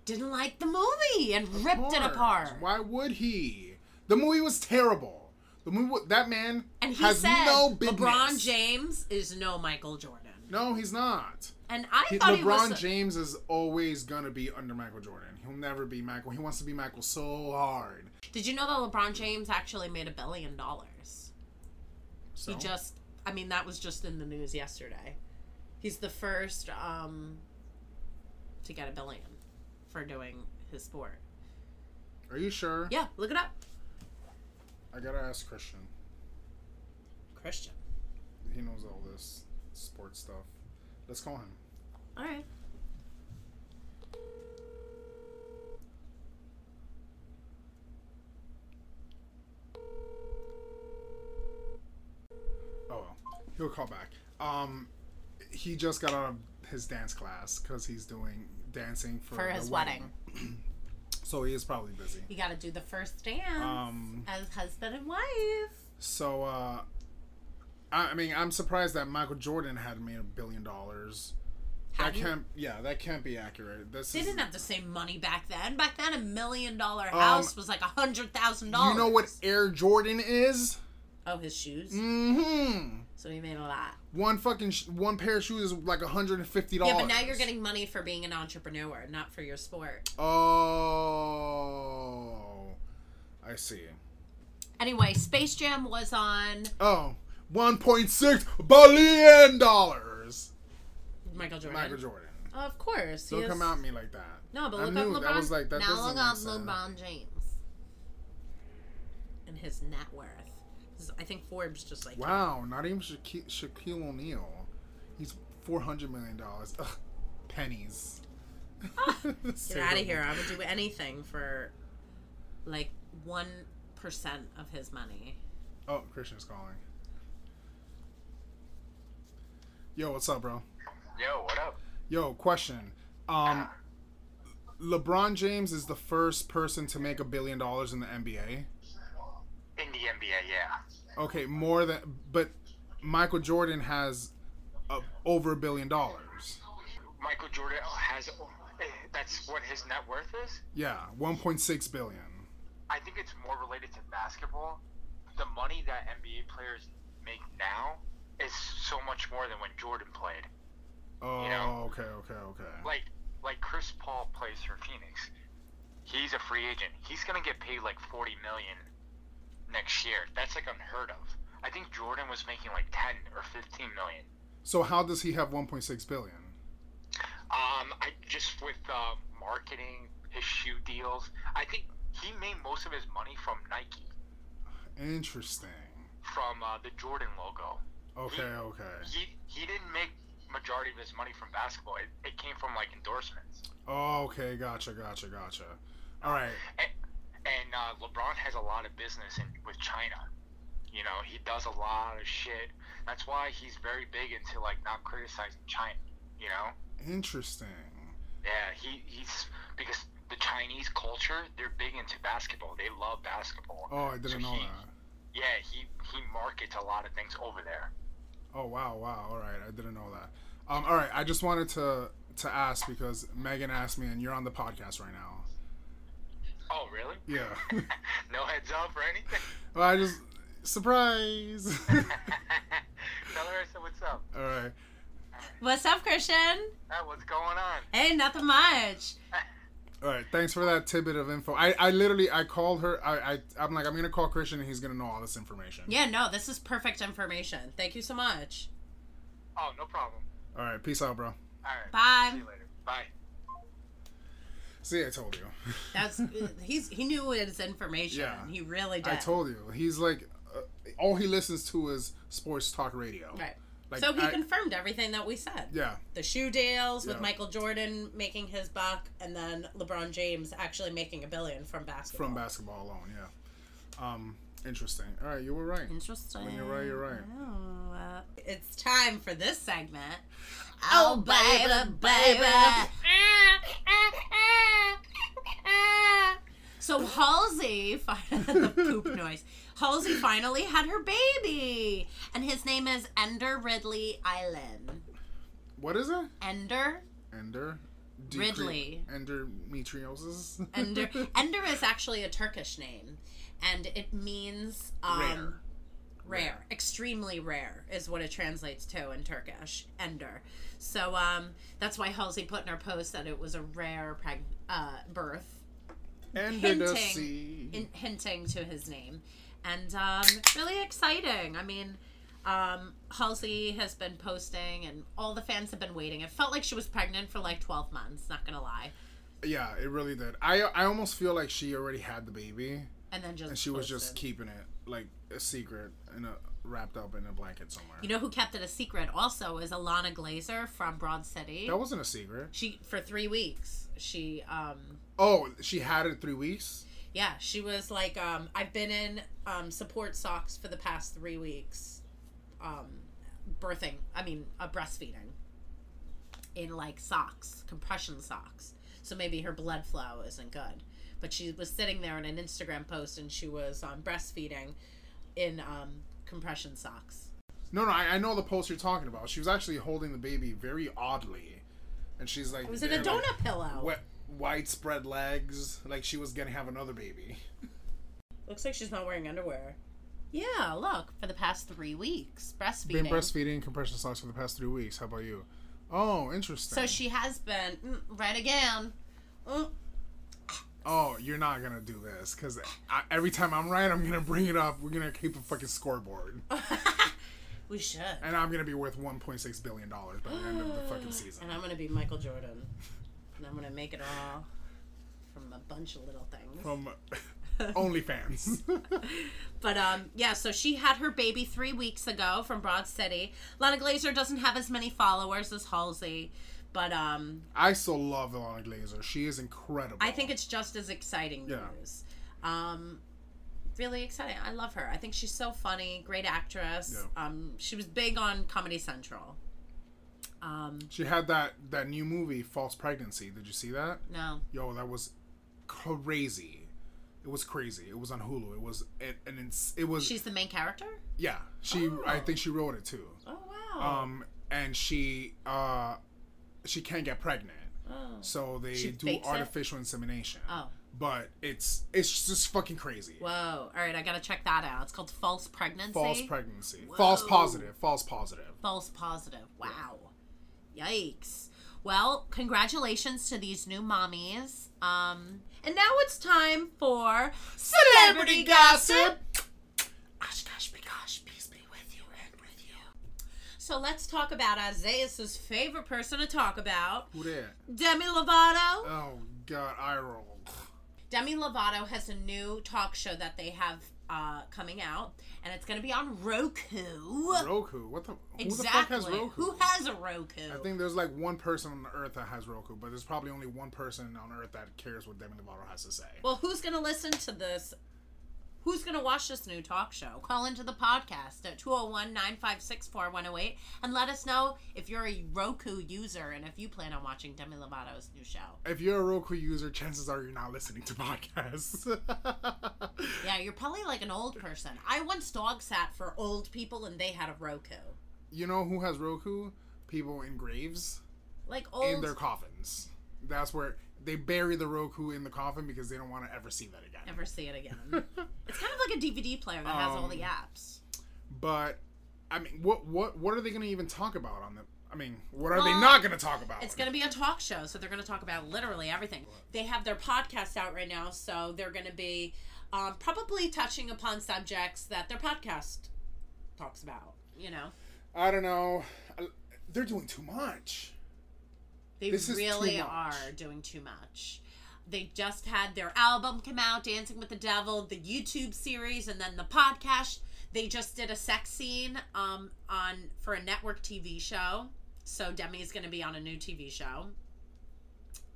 didn't like the movie and ripped it apart. Why would he? The movie was terrible. The movie, that man And he has said no business. LeBron James is no Michael Jordan. No, he's not. And I He, thought LeBron was James is always gonna be under Michael Jordan. He'll never be Michael. He wants to be Michael so hard. Did you know that LeBron James actually made a billion dollars? So He just I mean that was just in the news yesterday. He's the first um to get a billion for doing his sport. are you sure? Yeah, look it up. I gotta ask Christian. Christian. He knows all this sports stuff. Let's call him. All right. Oh, well. He'll call back. Um, he just got out of his dance class because he's doing dancing for, For his wedding. so he is probably busy. You got to do the first dance Um, as husband and wife. so uh, I, I mean, I'm surprised that Michael Jordan had made a billion dollars. That can't, yeah, that can't be accurate. This They is, didn't have the same money back then. Back then, a million dollar Um, house was like a hundred thousand dollars. you know what Air Jordan is? Oh, his shoes. Mm-hmm. So he made a lot. One fucking sh- one pair of shoes is like hundred and fifty dollars. Yeah, but now you're getting money for being an entrepreneur, not for your sport. Oh, I see. Anyway, Space Jam was on Oh, 1.6 billion dollars. Michael Jordan. Michael Jordan. Of course. Don't is- come at me like that. No, but I look knew up LeBron. that was like that now look up. LeBron James and his net worth. 'Cause I think Forbes just like Wow, not even Shaquille, Shaquille O'Neal. He's 400 million dollars. Ugh, pennies. Get out of here. I would do anything for like 1% of his money. Oh, Christian's calling. Yo, what's up, bro? Yo, what up? Yo, question. Um, LeBron James is the first person to make a billion dollars in the NBA. In the NBA, yeah. Okay, more than, but Michael Jordan has uh, over a billion dollars. Michael Jordan has. eh, That's what his net worth is. Yeah, 1.6 billion. I think it's more related to basketball. The money that NBA players make now is so much more than when Jordan played. Oh, You know? okay, okay, okay. Like, like Chris Paul plays for Phoenix. He's a free agent. He's gonna get paid like forty million next year. That's like unheard of. I think Jordan was making like ten or fifteen million. So how does he have 1.6 billion? Um, I just with uh, marketing his shoe deals. I think he made most of his money from Nike, Interesting. from uh, the Jordan logo. Okay, okay. He he didn't make majority of his money from basketball. It, it came from like endorsements. Oh, okay, gotcha, gotcha, gotcha. All right. And, and uh, LeBron has a lot of business in with China. You know, he does a lot of shit. That's why he's very big into like not criticizing China. You know. Interesting. Yeah, he, he's because the Chinese culture, they're big into basketball. They love basketball. Oh, I didn't So know he- that. Yeah, he he markets a lot of things over there. Oh wow, wow. All right, I didn't know that. Um, all right, I just wanted to to ask because Megan asked me, and you're on the podcast right now. Oh, really? Yeah. no heads up or anything. well, I just surprise. Tell her I said what's up. all right. What's up, Christian? Ah, what's going on? Hey, nothing much. All right, thanks for that tidbit of info. I, I literally I called her. I, I I'm like I'm gonna call Christian and he's gonna know all this information. Yeah, no, this is perfect information. Thank you so much. Oh, no problem. All right, peace out, bro. All right. Bye. See you later. Bye. See, I told you. That's he's he knew his information. Yeah. He really did. I told you. He's like, uh, all he listens to is sports talk radio. Right. Like, so he I- confirmed everything that we said. Yeah. The shoe deals with Yeah. Michael Jordan making his buck, and then LeBron James actually making a billion from basketball. From basketball alone. Yeah. Um. Interesting. All right, you were right. Interesting. When you're right, you're right. Oh, uh, it's time for this segment. Oh, baby, baby. So Halsey, the poop noise. Halsey finally had her baby, and his name is Ender Ridley Aydin. What is it? Ender, Ender. Ridley. Endometriosis. Ender, Ender is actually a Turkish name, and it means um, Rare. rare, extremely rare is what it translates to in Turkish. Ender. So um, that's why Halsey put in her post that it was a rare preg- uh, birth, hinting, in, hinting to his name, and um, really exciting. I mean. Um, Halsey has been posting, and all the fans have been waiting. It felt like she was pregnant for like twelve months. Not gonna lie, yeah, it really did. I I almost feel like she already had the baby, and then just and she was just keeping it like a secret and a wrapped up in a blanket somewhere. You know who kept it a secret also is Ilana Glazer from Broad City. that wasn't a secret. She for three weeks. She um Oh, she had it three weeks. yeah, she was like um I've been in um support socks for the past three weeks. Um birthing I mean uh, breastfeeding. In like socks, compression socks. So maybe her blood flow isn't good. But she was sitting there in an Instagram post and she was um, breastfeeding in um, compression socks. No, no, I, I know the post you're talking about. She was actually holding the baby very oddly, and she's like, It was in a there, like, donut pillow. wet, wide spread legs, like she was gonna have another baby. Looks like she's not wearing underwear. Yeah, look, for the past three weeks, breastfeeding. Been breastfeeding compression socks for the past three weeks. How about you? Oh, interesting. So she has been mm, right again. Mm. Oh, you're not gonna do this because every time I'm right, I'm gonna bring it up. We're gonna keep a fucking scoreboard, We should. and I'm gonna be worth 1.6 billion dollars by the end of the fucking season. And I'm gonna be Michael Jordan, and I'm gonna make it all from a bunch of little things. From OnlyFans. But um, yeah, so she had her baby three weeks ago from Broad City. Ilana Glazer doesn't have as many followers as Halsey, But um, I still love Ilana Glazer. She is incredible. I think it's just as exciting Yeah. news. Um, really exciting. I love her. I think she's so funny, great actress. Yeah. Um, she was big on Comedy Central. Um, she had that that new movie, False Pregnancy. Did you see that? no, Yo, that was crazy. It was crazy. It was on Hulu. It was an, an ins- it was she's the main character. yeah. She I Oh. think she wrote it too. Oh wow. Um and she uh she can't get pregnant. oh. So they She do fakes it? artificial insemination. oh. But it's it's just fucking crazy. Whoa. All right, I gotta check that out. It's called False Pregnancy. False pregnancy. False positive. False positive. False positive. Wow. Yikes. Well, congratulations to these new mommies. Um, and now it's time for celebrity gossip. Gosh, gosh, gosh, peace be with you and with you. So let's talk about Isaiah's favorite person to talk about, Who that? Demi Lovato. Oh god, I roll. Demi Lovato has a new talk show that they have uh, coming out, and it's going to be on Roku. Roku. What the? Who exactly. the fuck has Roku? Who has a Roku? I think there's like one person on Earth that has Roku, but there's probably only one person on Earth that cares what Demi Lovato has to say. Well, who's going to listen to this? Who's going to watch this new talk show? Call into the podcast at 201 956 4108 and let us know if you're a Roku user and if you plan on watching Demi Lovato's new show. If you're a Roku user, chances are you're not listening to podcasts. Yeah, you're probably like an old person. I once dog sat for old people and they had a Roku. you know who has Roku? People in graves Like old. in their coffins. That's where they bury the Roku in the coffin because they don't want to ever see that again. Never see it again. it's kind of like a DVD player that has all Um, the apps. But I mean, what what what are they going to even talk about on the? I mean, what are they not going to talk about? It's going to be a talk show, so they're going to talk about literally everything. They have their podcast out right now, so they're going to be um, probably touching upon subjects that their podcast talks about. You know, I don't know. They're doing too much. they This really are doing too much. They just had their album come out, Dancing with the Devil, the YouTube series, and then the podcast. They just did a sex scene um, on for a network TV show. So Demi is going to be on a new TV show.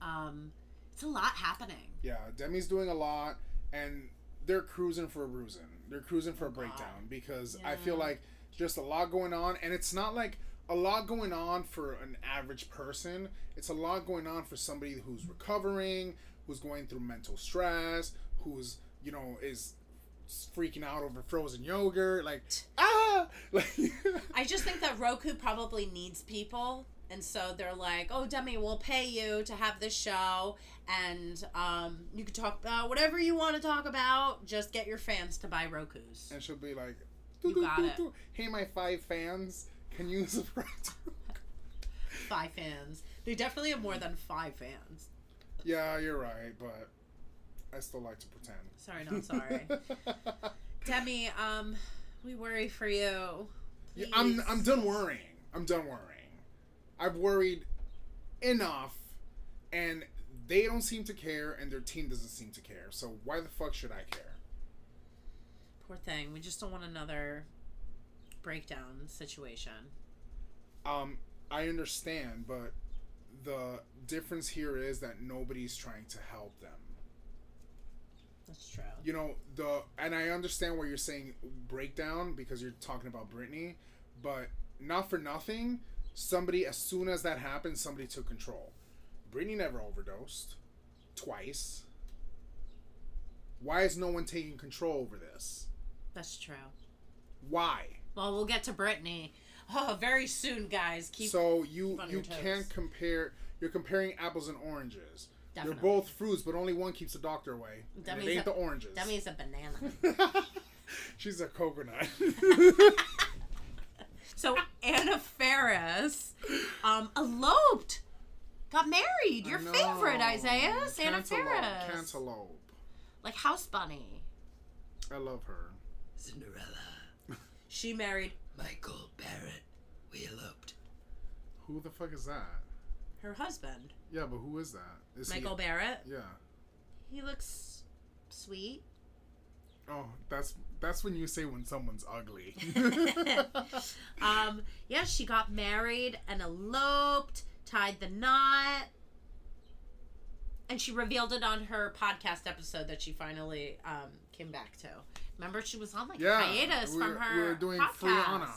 Um, it's a lot happening. Yeah, Demi's doing a lot, and they're cruising for a bruising. They're cruising for a breakdown because I feel like just a lot going on, and it's not like a lot going on for an average person. It's a lot going on for somebody who's recovering, who's going through mental stress, who's you know is freaking out over frozen yogurt, like ah, like I just think that Roku probably needs people. And so they're like, oh, Demi, we'll pay you to have this show. And um, you can talk about whatever you want to talk about. Just get your fans to buy Rokus. and she'll be like, You got it. hey, my five fans, can you subscribe to Five fans. They definitely have more than five fans. Yeah, you're right, but I still like to pretend. Sorry, not sorry. Demi, um, we worry for you. Yeah, I'm I'm done worrying. I'm done worrying. I've worried enough, and they don't seem to care, and their team doesn't seem to care. So why the fuck should I care? Poor thing. We just don't want another breakdown situation. Um, I understand, but the difference here is that nobody's trying to help them. That's true. you know the and I understand why you're saying breakdown because you're talking about Britney, but not for nothing. Somebody as soon as that happened, somebody took control. Britney never overdosed, twice. Why is no one taking control over this? That's true. Why? Well, we'll get to Britney. Oh, very soon, guys. Keep so you you can't compare. You're comparing apples and oranges. Definitely. They're both fruits, but only one keeps the doctor away. And Demi's it ain't a- the oranges. Demi's a banana. She's a coconut. so Anna Faris um, eloped, got married. Your know. favorite, Isaiah, Anna Cantaloupe, Faris, Cantaloupe. like House Bunny. I love her. Cinderella, She married Michael Barrett, we eloped. Who the fuck is that? her husband, Yeah, but who is that? Is Michael he? Barrett. Yeah. He looks sweet. Oh, that's that's when you say when someone's ugly. um, yeah, she got married and eloped tied the knot. And she revealed it on her podcast episode that she finally um, came back to. Remember, she was on like Yeah, hiatus from her. we were doing podcast. Friana.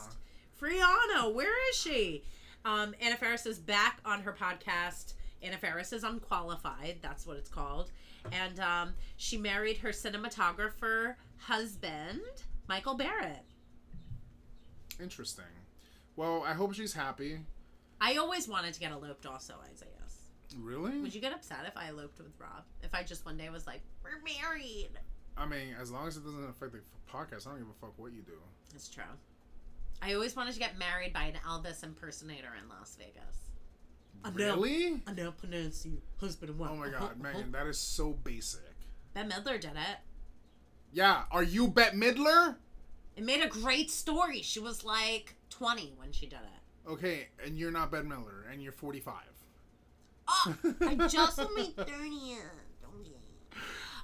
Friana, where is she? Um, Anna Faris is back on her podcast. Anna Faris is unqualified. That's what it's called. And um, she married her cinematographer husband, Michael Barrett. Interesting. Well, I hope she's happy. I always wanted to get eloped, also, Isaiah. Really? Would you get upset if I eloped with Rob? If I just one day was like, "We're married"? I mean, as long as it doesn't affect the podcast, I don't give a fuck what you do. It's true. I always wanted to get married by an Elvis impersonator in Las Vegas. I know. Really? I now pronounce you husband and wife. Oh my uh-huh, god, Megan, uh-huh. that is so basic. Bette Midler did it. Yeah, are you Bette Midler? It made a great story. She was like 20 when she did it. Okay, and you're not Bette Midler, and you're 45. Oh, I just made 30.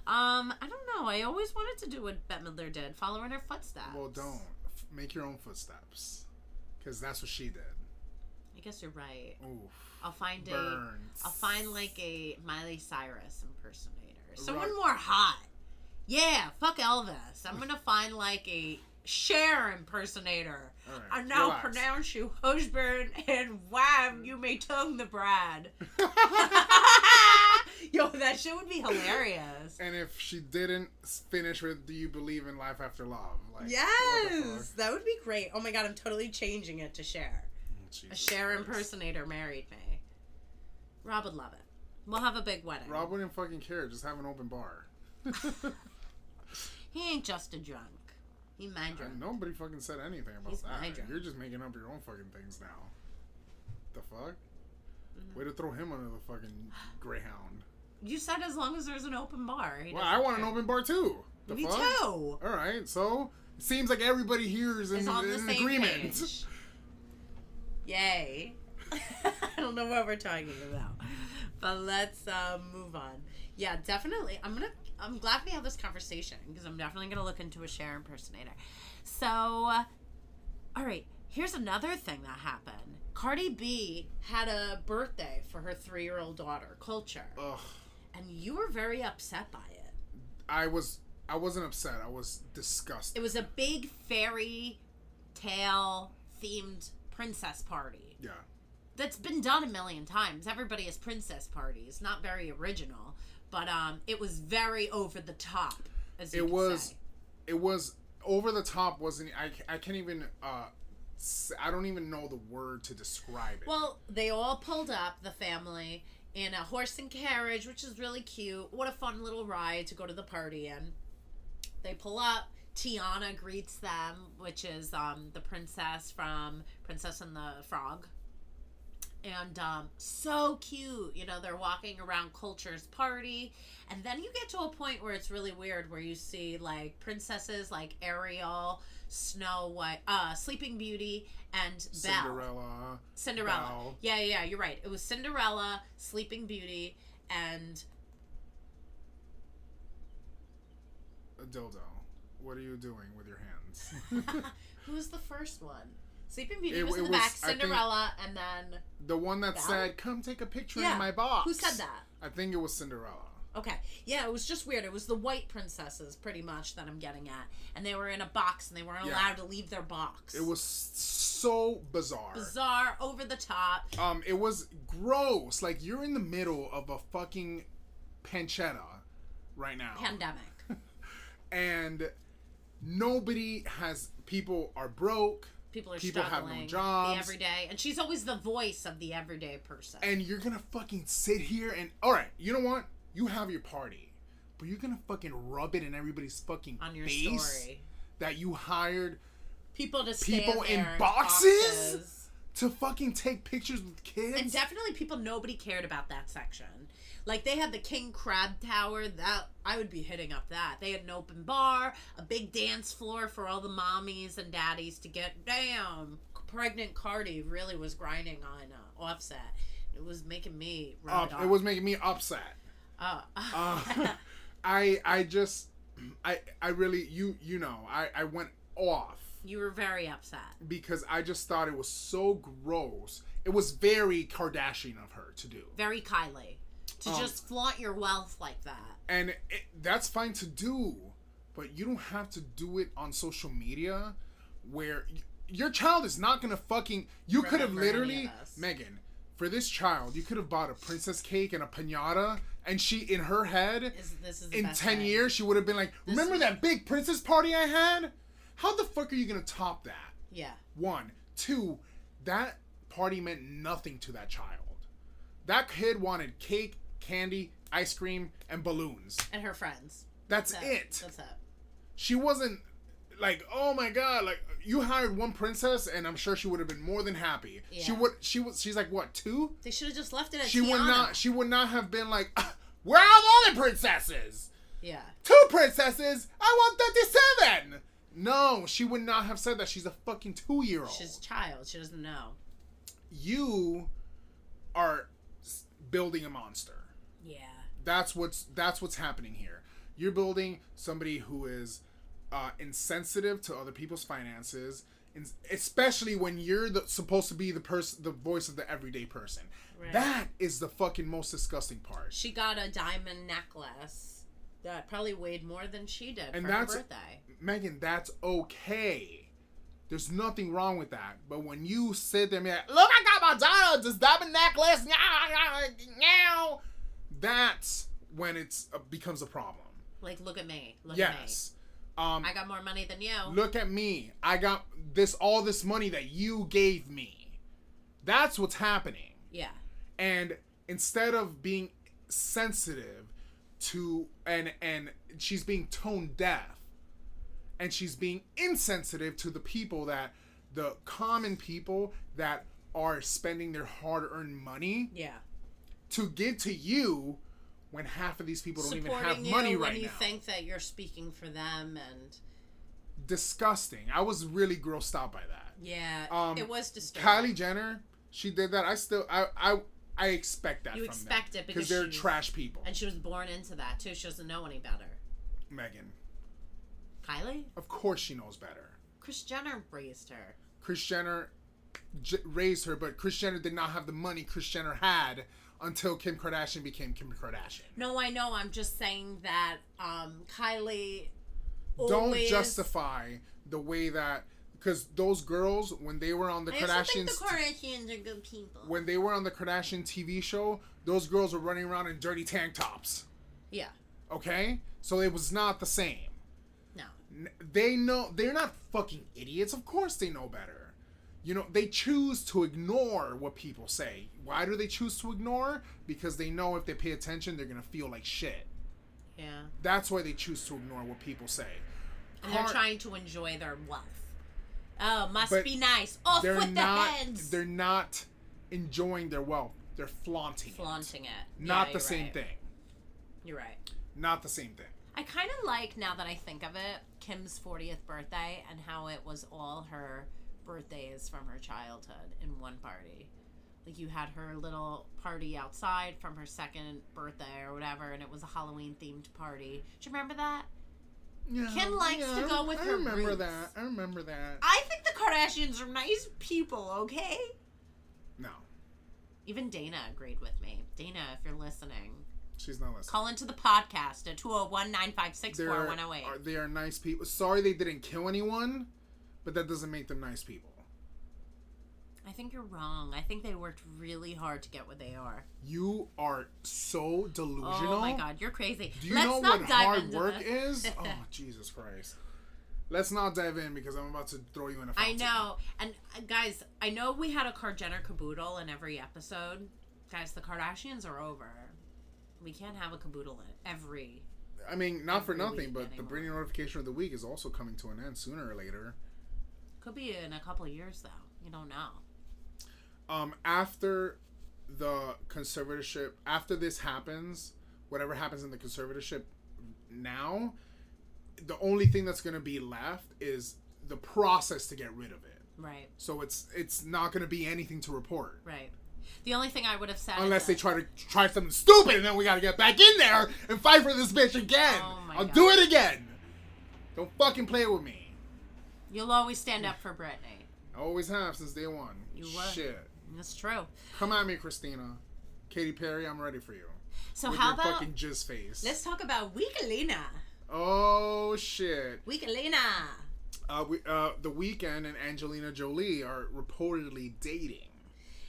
Um, I don't know. I always wanted to do what Bette Midler did, follow in her footsteps. Well, don't F- make your own footsteps, because that's what she did. I guess you're right. Oof. I'll find a. Burns. I'll find like a Miley Cyrus impersonator. Someone Right. more hot. Yeah, fuck Elvis. I'm gonna find like a Cher impersonator. Right, I now relax. pronounce you husband and wife. You may tongue the bride. Yo, that shit would be hilarious. and if she didn't finish with "Do you believe in life after love?" Like, Yes, that would be great. Oh my god, I'm totally changing it to Cher. A Cher Christ. impersonator married me. Rob would love it. We'll have a big wedding. Rob wouldn't fucking care. Just have an open bar. He ain't just a drunk. He my drunk. And nobody fucking said anything about He's that. You're just making up your own fucking things now. The fuck? Mm-hmm. Way to throw him under the fucking Greyhound. You said as long as there's an open bar. Well, I want an open bar too. The Me fuck? too. All right, so it seems like everybody here is in, Is on in agreement. page. Yay. I don't know what we're talking about. But let's uh, move on. Yeah, definitely. I'm gonna. I'm glad we had this conversation because I'm definitely gonna look into a Cher impersonator. So, uh, all right. Here's another thing that happened. Cardi B had a birthday for her three-year-old daughter, Culture, Ugh, and you were very upset by it. I was. I wasn't upset. I was disgusted. It was a big fairy tale themed princess party. yeah. That's been done a million times. Everybody has princess parties. Not very original, but um, it was very over the top. As It was- say. It was over the top. Wasn't I? I can't even. uh I don't even know the word to describe it. Well, they all pulled up the family in a horse and carriage, which is really cute. What a fun little ride to go to the party in. They pull up. Tiana greets them, which is um, the princess from Princess and the Frog. And um, so cute. You know, they're walking around Culture's party. And then you get to a point where it's really weird where you see like princesses like Ariel, Snow White, uh, Sleeping Beauty, and Belle. Cinderella, Cinderella. Belle. Yeah, yeah, you're right. It was Cinderella, Sleeping Beauty, and a dildo. What are you doing with your hands? who was the first one? Sleeping Beauty It- was in the was- back. Cinderella, and then the one that Belle? said, "Come take a picture Yeah, in my box." who said that? I think it was Cinderella. Okay, yeah, it was just weird. It was the white princesses, pretty much, that I'm getting at, and they were in a box, and they weren't Yeah. allowed to leave their box. It was so bizarre. bizarre, over the top. Um, it was gross. Like you're in the middle of a fucking pancetta right now, Pandemic. and nobody has. People are broke, People are People have no struggling. jobs. The everyday, and she's always the voice of the everyday person. and you're gonna fucking sit here and all right. You know what? You have your party, but you're gonna fucking rub it in everybody's fucking on your face story, that you hired people to stand People in there boxes? to fucking take pictures with kids. and definitely people nobody cared about that section. Like they had the King Crab Tower that I would be hitting up that. They had an open bar, a big dance floor for all the mommies and daddies to get down. Pregnant Cardi really was grinding on uh, Offset. It was making me Up- it, it was making me upset. Uh, Uh, I I just I I really you you know I I went off You were very upset. because I just thought it was so gross. It was very Kardashian of her to do. Very Kylie. To Um, just flaunt your wealth like that. and it, that's fine to do but you don't have to do it on social media where y- your child is not gonna fucking you could have literally megan for this child you could have bought a princess cake and a piñata and she in her head Is this is in 10 day. years she would have been like remember is- that big princess party i had how the fuck are you gonna top that Yeah. one two that party meant nothing to that child that kid wanted cake candy ice cream and balloons And her friends. that's That's it. That's it. She wasn't like, oh my god, like you hired one princess, and I'm sure she would have been more than happy. She would. She was. She's like what two? They should have just left it at She Tiana. would not. She would not have been like, "Ah, where are all the princesses? Yeah. Two princesses. I want thirty-seven. No, she would not have said that. She's a fucking two-year-old. She's a child. She doesn't know. you are building a monster. Yeah. that's what's that's what's happening here. You're building somebody who is uh, insensitive to other people's finances, especially when you're the, supposed to be the person, the voice of the everyday person. Right. That is the fucking most disgusting part. She got a diamond necklace that probably weighed more than she did And for that's- her birthday. Megan, that's okay. There's nothing wrong with that. But when you sit there and be like, look, I got my daughter this diamond necklace, now, now, that's when it's uh, becomes a problem. Like, look at me. Look yes. Um, at me. I got more money than you. look at me i got this all this money that you gave me that's what's happening yeah. and instead of being sensitive to and and she's being tone deaf and she's being insensitive to the people that the common people that are spending their hard-earned money Yeah. To give to you when half of these people don't even have money when right you now think that you're speaking for them and disgusting i was really grossed out by that yeah, Um, it was disturbing. Kylie Jenner, she did that. I still, I, I, I expect that. You expect them, it because they're trash people. and she was born into that too. She doesn't know any better. Megan, Kylie, of course she knows better. Kris Jenner raised her. Kris Jenner j- raised her, but Kris Jenner did not have the money Kris Jenner had until Kim Kardashian became Kim Kardashian. No, I know. I'm just saying that um, Kylie. Don't justify the way that because those girls when they were on the I Kardashians. the Kardashians are good people. when they were on the Kardashian TV show, those girls were running around in dirty tank tops. yeah. Okay? So it was not the same. No. N- they know they're not fucking idiots of course they know better you know they choose to ignore what people say why do they choose to ignore because they know if they pay attention they're gonna feel like shit Yeah. that's why they choose to ignore what people say And they're trying to enjoy their wealth. Oh, must But be nice. Off they're with not the heads. they're not enjoying their wealth they're flaunting Flaunting it. it not Yeah, the same right. thing You're right. not the same thing I kind of like now that I think of it, Kim's 40th birthday and how it was all her birthdays from her childhood in one party. Like you had her little party outside from her second birthday or whatever, and it was a Halloween themed party. Do you remember that? yeah, Kim likes to go with I her I remember roots. that i remember that I think the Kardashians are nice people, okay? no Even Dana agreed with me. Dana, if you're listening, she's not listening call into the podcast at 201 956 4108. they are nice people. Sorry they didn't kill anyone, but that doesn't make them nice people. I think you're wrong. I think they worked really hard to get what they are. You are so delusional. Oh my god, you're crazy. Do you Let's know what hard work this. is? Oh, Jesus Christ. Let's not dive in because I'm about to throw you in a fountain. I know. And uh, guys, I know we had a Jenner caboodle in every episode. Guys, the Kardashians are over. We can't have a caboodle in every. I mean, not for nothing, but the anymore. Britney notification of the week is also coming to an end sooner or later. Could be in a couple of years, though. You don't know. Um, after the conservatorship, after this happens, whatever happens in the conservatorship now, the only thing that's going to be left is the process to get rid of it. Right, So it's it's not going to be anything to report right. The only thing I would have said. is unless they try to try something stupid, and then we got to get back in there and fight for this bitch again. Oh I'll God. do it again. Don't fucking play with me. You'll always stand up for Britney. Always have since day one. You were. Shit. That's true. Come at me, Christina. Katy Perry, I'm ready for you. So With how about fucking jizz face. let's talk about Weekalina. Oh shit. Weekalina. Uh, we, uh, the Weeknd and Angelina Jolie are reportedly dating.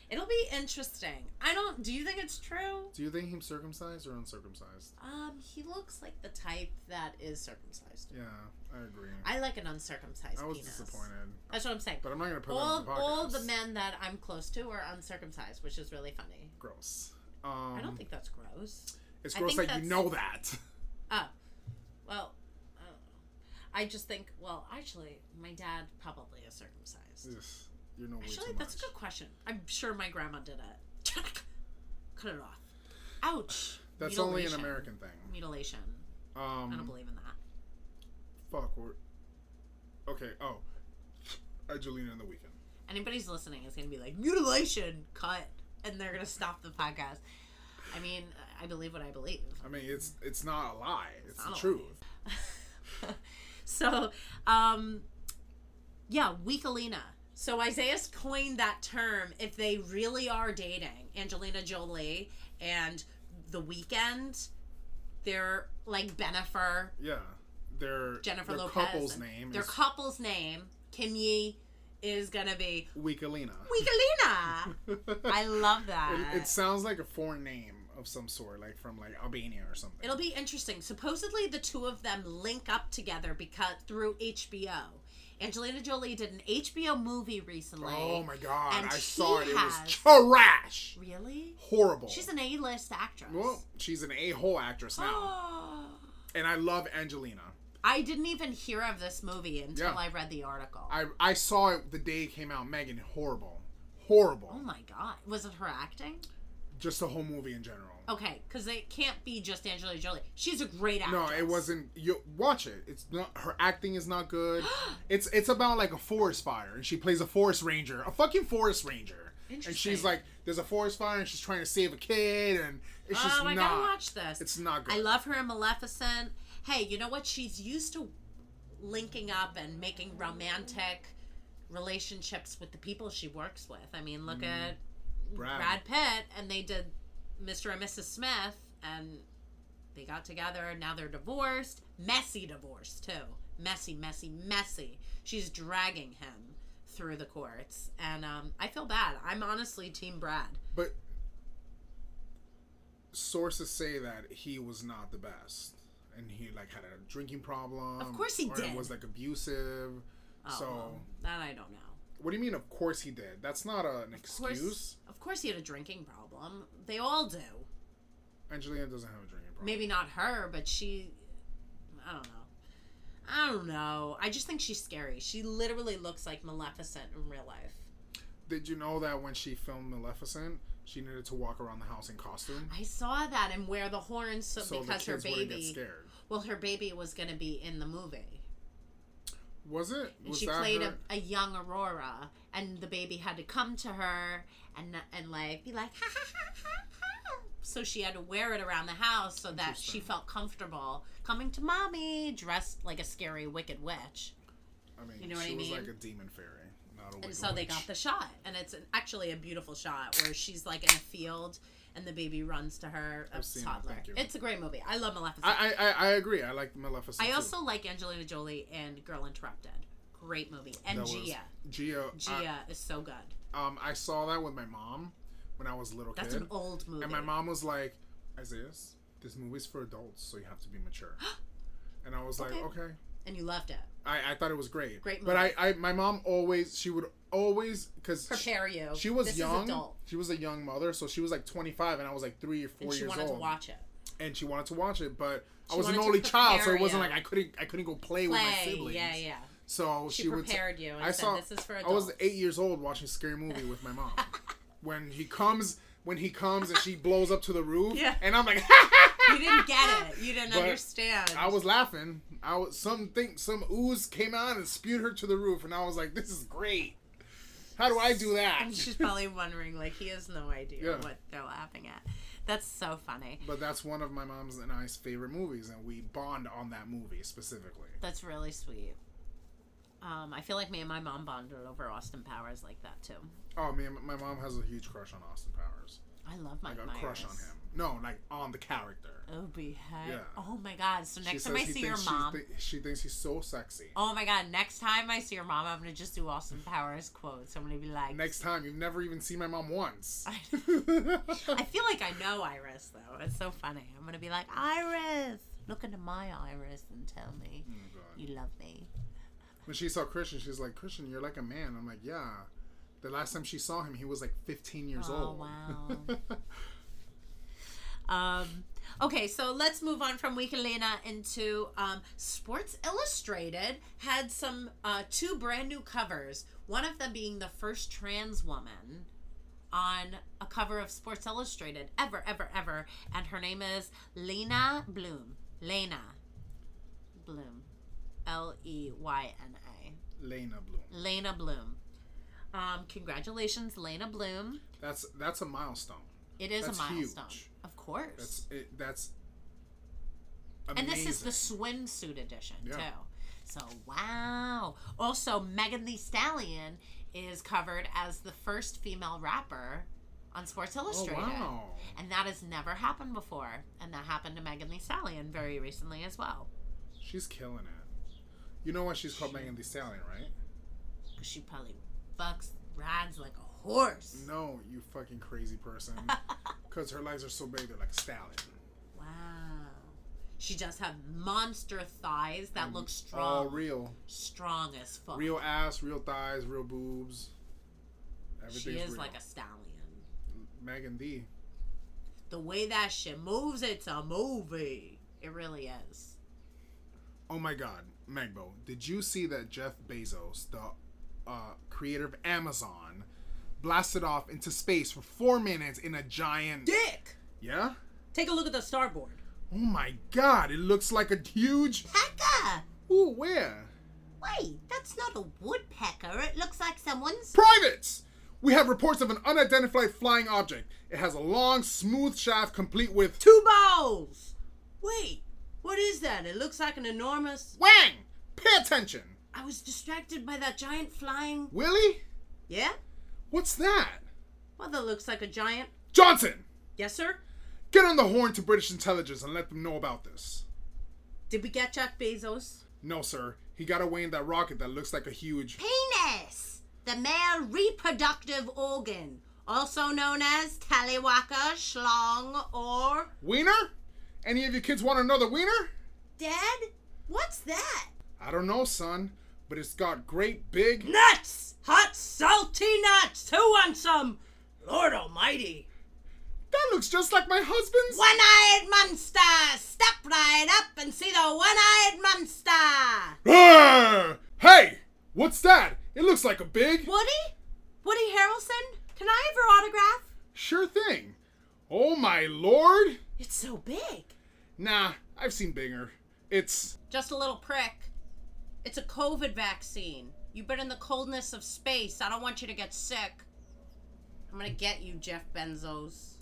It'll be interesting. I don't. Do you think it's true? Do you think he's circumcised or uncircumcised? Um, he looks like the type that is circumcised. Yeah, I agree. I like an uncircumcised I was penis. disappointed, That's what I'm saying. but I'm not gonna put all, the all the men that I'm close to are uncircumcised, which is really funny. gross. Um, I don't think that's gross. it's gross that you know that. Oh, well, I. I just think. Well, actually, my dad probably is circumcised. Ugh, you know Actually, that's a good question. I'm sure my grandma did it. Cut it off. Ouch. That's only an American thing. Mutilation. I don't Um, believe in that. Fuck. We're, okay. Oh, Angelina in the Weeknd. Anybody's listening is gonna be like mutilation, cut, and they're gonna stop the podcast. I mean, I believe what I believe. I mean, it's it's not a lie. It's, not the truth. so, um, yeah, Weekalina. So Isaiah's coined that term. If they really are dating, Angelina Jolie and The Weeknd, they're like Bennifer, Yeah, their Jennifer their Lopez. couple's name Their is couple's name, Kim Yi, is gonna be Weekalina. Weekalina. I love that. It, it sounds like a foreign name of some sort, like from like Albania or something. It'll be interesting. Supposedly, the two of them link up together because through HBO. Angelina Jolie did an HBO movie recently. oh my god, And I saw it. It was trash. Really? Horrible. She's an A-list actress. well, she's an a-hole actress now, and I love Angelina. I didn't even hear of this movie until Yeah. I read the article. I I saw it the day it came out. Megan, horrible, horrible. oh my god. Was it her acting? Just the whole movie in general. Okay, because it can't be just Angelina Jolie. She's a great actor. No, it wasn't. You watch it. It's not. Her acting is not good. it's it's about like a forest fire, and she plays a forest ranger, a fucking forest ranger. And she's like, there's a forest fire, and she's trying to save a kid, and it's oh just Oh, I not. gotta watch this. It's not good. I love her in Maleficent. Hey, you know what? She's used to linking up and making romantic relationships with the people she works with. I mean, look at Mm. Brad. Brad Pitt, and they did Mr. and Mrs. Smith, and they got together, and now they're divorced. Messy divorce, too. Messy, messy, messy. She's dragging him through the courts, and um, I feel bad. I'm honestly Team Brad. But sources say that he was not the best, and he like had a drinking problem. Of course he or did. Was like abusive. Oh, so well, that I don't know. what do you mean? Of course he did. That's not a, an Of course, excuse. of course, he had a drinking problem. They all do. Angelina doesn't have a drinking problem. Maybe not her, but she. I don't know. I don't know. I just think she's scary. She literally looks like Maleficent in real life. Did you know that when she filmed Maleficent, she needed to walk around the house in costume? I saw that and wear the horns so, so the because her wouldn't get baby. scared. Well, her baby was going to be in the movie, Was it? and Was she played a, a young Aurora, and the baby had to come to her and and like be like ha ha ha ha ha. So she had to wear it around the house so that she felt comfortable coming to mommy dressed like a scary wicked witch. I mean, you know what she I was mean? like a demon fairy, not a witch. And so they got the shot, and it's an, actually a beautiful shot where she's like in a field, and the baby runs to her, a I've seen it, toddler. thank you. It's a great movie. I love Maleficent. I, I I I agree. I like Maleficent. I too. also like Angelina Jolie and Girl Interrupted. Great movie. And That was- Gia. Gia. Gia is so good. I, um, I saw that with my mom when I was a little That's kid, an old movie. and my mom was like, "Isaiah, this movie's for adults, so you have to be mature." and I was like, Okay. "Okay." And you loved it. I, I thought it was great. Great But I. I my mom always she would always because Prepare you. She was this young. She was a young mother, so she was like 25, and I was like three or four And she years wanted old. to watch it. and she wanted to watch it, but I was an only child, so it wasn't you. like I couldn't I couldn't go play, with my siblings. Yeah, yeah. So She, she, would. prepared you and I said, saw. "This is for I was eight years old watching Scary Movie with my mom. when he comes, when he comes, and she blows up to the roof, Yeah. and I'm like, You didn't get it. You didn't But understand. I was laughing. I was something some ooze came out and spewed her to the roof, and I was like, this is great. How do I do that? And she's probably wondering, like, he has no idea Yeah. what they're laughing at. That's so funny. But that's one of my mom's and I's favorite movies, and we bond on that movie specifically. That's really sweet. Um, I feel like me and my mom bonded over Austin Powers like that too. Oh man, my mom has a huge crush on Austin Powers. I love Mike Like a Myers. crush on him. No, like on the character. Oh, behead. Yeah. Oh my god. So next she time I see your mom. thi- she thinks he's so sexy. Oh my god, next time I see your mom, I'm gonna just do Austin Powers quotes. I'm gonna be like Next time, you've never even seen my mom once. I feel like I know Iris though. It's so funny. I'm gonna be like, Iris, look into my iris and tell me Oh, you love me. When she saw Christian, she's like, Christian, you're like a man. I'm like, yeah. The last time she saw him, he was like 15 years Oh, old. wow. Um, okay, so let's move on from Weekalina into um, Sports Illustrated had some uh, two brand new covers. One of them being the first trans woman on a cover of Sports Illustrated ever, ever, ever, and her name is Leyna Bloom. Leyna Bloom, L E Y N A. Leyna Bloom. Leyna Bloom. Um, congratulations, Leyna Bloom. That's that's a milestone. It is That's a milestone, huge. Of course. That's it, that's. and this is the swimsuit edition Yeah. too. So wow. Also, Megan Thee Stallion is covered as the first female rapper on Sports Oh Illustrated. wow! And that has never happened before. And that happened to Megan Thee Stallion very recently as well. She's killing it. You know why she's called Megan Thee Stallion, right? she probably fucks, rides like a horse. No, you fucking crazy person. Because her legs are so big, they're like stallion. Wow. She does have monster thighs that look strong. All real, strong as fuck. real ass, real thighs, real boobs. she Everything's is real. like a stallion. Megan D. The way that shit moves, it's a movie. It really is. Oh my God, Megbo, did you see that Jeff Bezos, the uh, creator of Amazon, blasted off into space for four minutes in a giant? Dick! Yeah. Take a look at the starboard. Oh my God, it looks like a huge. Pecker! Ooh, where? Wait, that's not a woodpecker. It looks like someone's. Privates! We have reports of an unidentified flying object. It has a long, smooth shaft complete with. Two balls! Wait, what is that? It looks like an enormous. Wang! Pay attention! I was distracted by that giant flying. Willie? Yeah? What's that? Well, that looks like a giant. Johnson! Yes, sir? Get on the horn to British intelligence and let them know about this. Did we get Jack Bezos? No, sir. He got away in that rocket that looks like a huge. Penis! The male reproductive organ, also known as tallywhacker, schlong, or. Wiener? Any of you kids want another wiener? Dad? What's that? I don't know, son, but it's got great big. Nuts! Hot, salty nuts! Who wants some? Lord Almighty! That looks just like my husband's. One eyed monster! Step right up and see the one eyed monster! Ah! Hey! What's that? It looks like a big. Woody? Woody Harrelson? Can I have your autograph? Sure thing. Oh my lord! It's so big. Nah, I've seen bigger. It's. Just a little prick. It's a COVID vaccine. You've been in the coldness of space. I don't want you to get sick. I'm gonna get you, Jeff Benzos.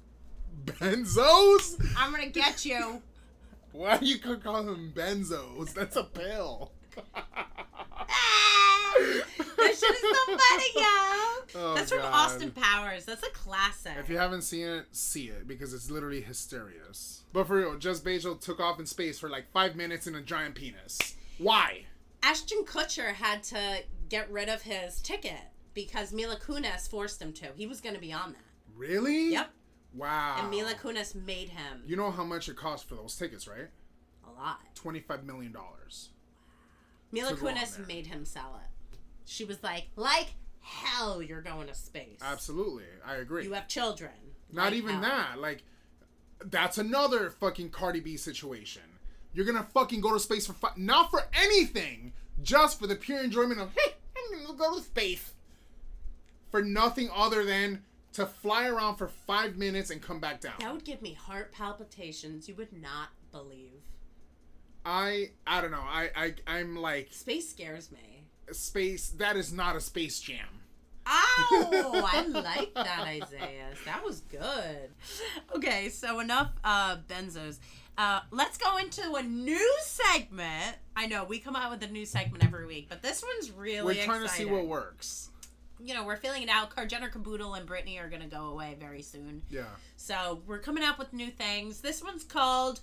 Benzos? I'm gonna get you. Why you call them benzos? That's a pill. Ah! that shit is so funny, yo. Oh, That's from God. Austin Powers. That's a classic. If you haven't seen it, see it because it's literally hysterious. But for real, Just Bezos took off in space for like five minutes in a giant penis. Why? Ashton Kutcher had to get rid of his ticket because Mila Kunis forced him to. He was going to be on that. Really? Yep. Wow. And Mila Kunis made him You know how much it cost for those tickets, right? a lot. Twenty-five million dollars. Mila To go on Kunis made him sell it. She was like, like hell, you're going to space. Absolutely, I agree. You have children. Not Like even hell. that. Like, that's another fucking Cardi B situation. You're gonna fucking go to space for fi- not for anything, just for the pure enjoyment of hey, I'm gonna go to space. For nothing other than to fly around for five minutes and come back down. That would give me heart palpitations. You would not believe. I I don't know. I I I'm like Space scares me. space. That is not a space jam. Oh, I like that, Isaiah. That was good. Okay, so enough uh, benzos. Uh, let's go into a new segment. I know we come out with a new segment every week, but this one's really We're trying to see what works. You know, we're feeling it out. Jenner Caboodle and Britney are going to go away very soon. Yeah. So we're coming up with new things. This one's called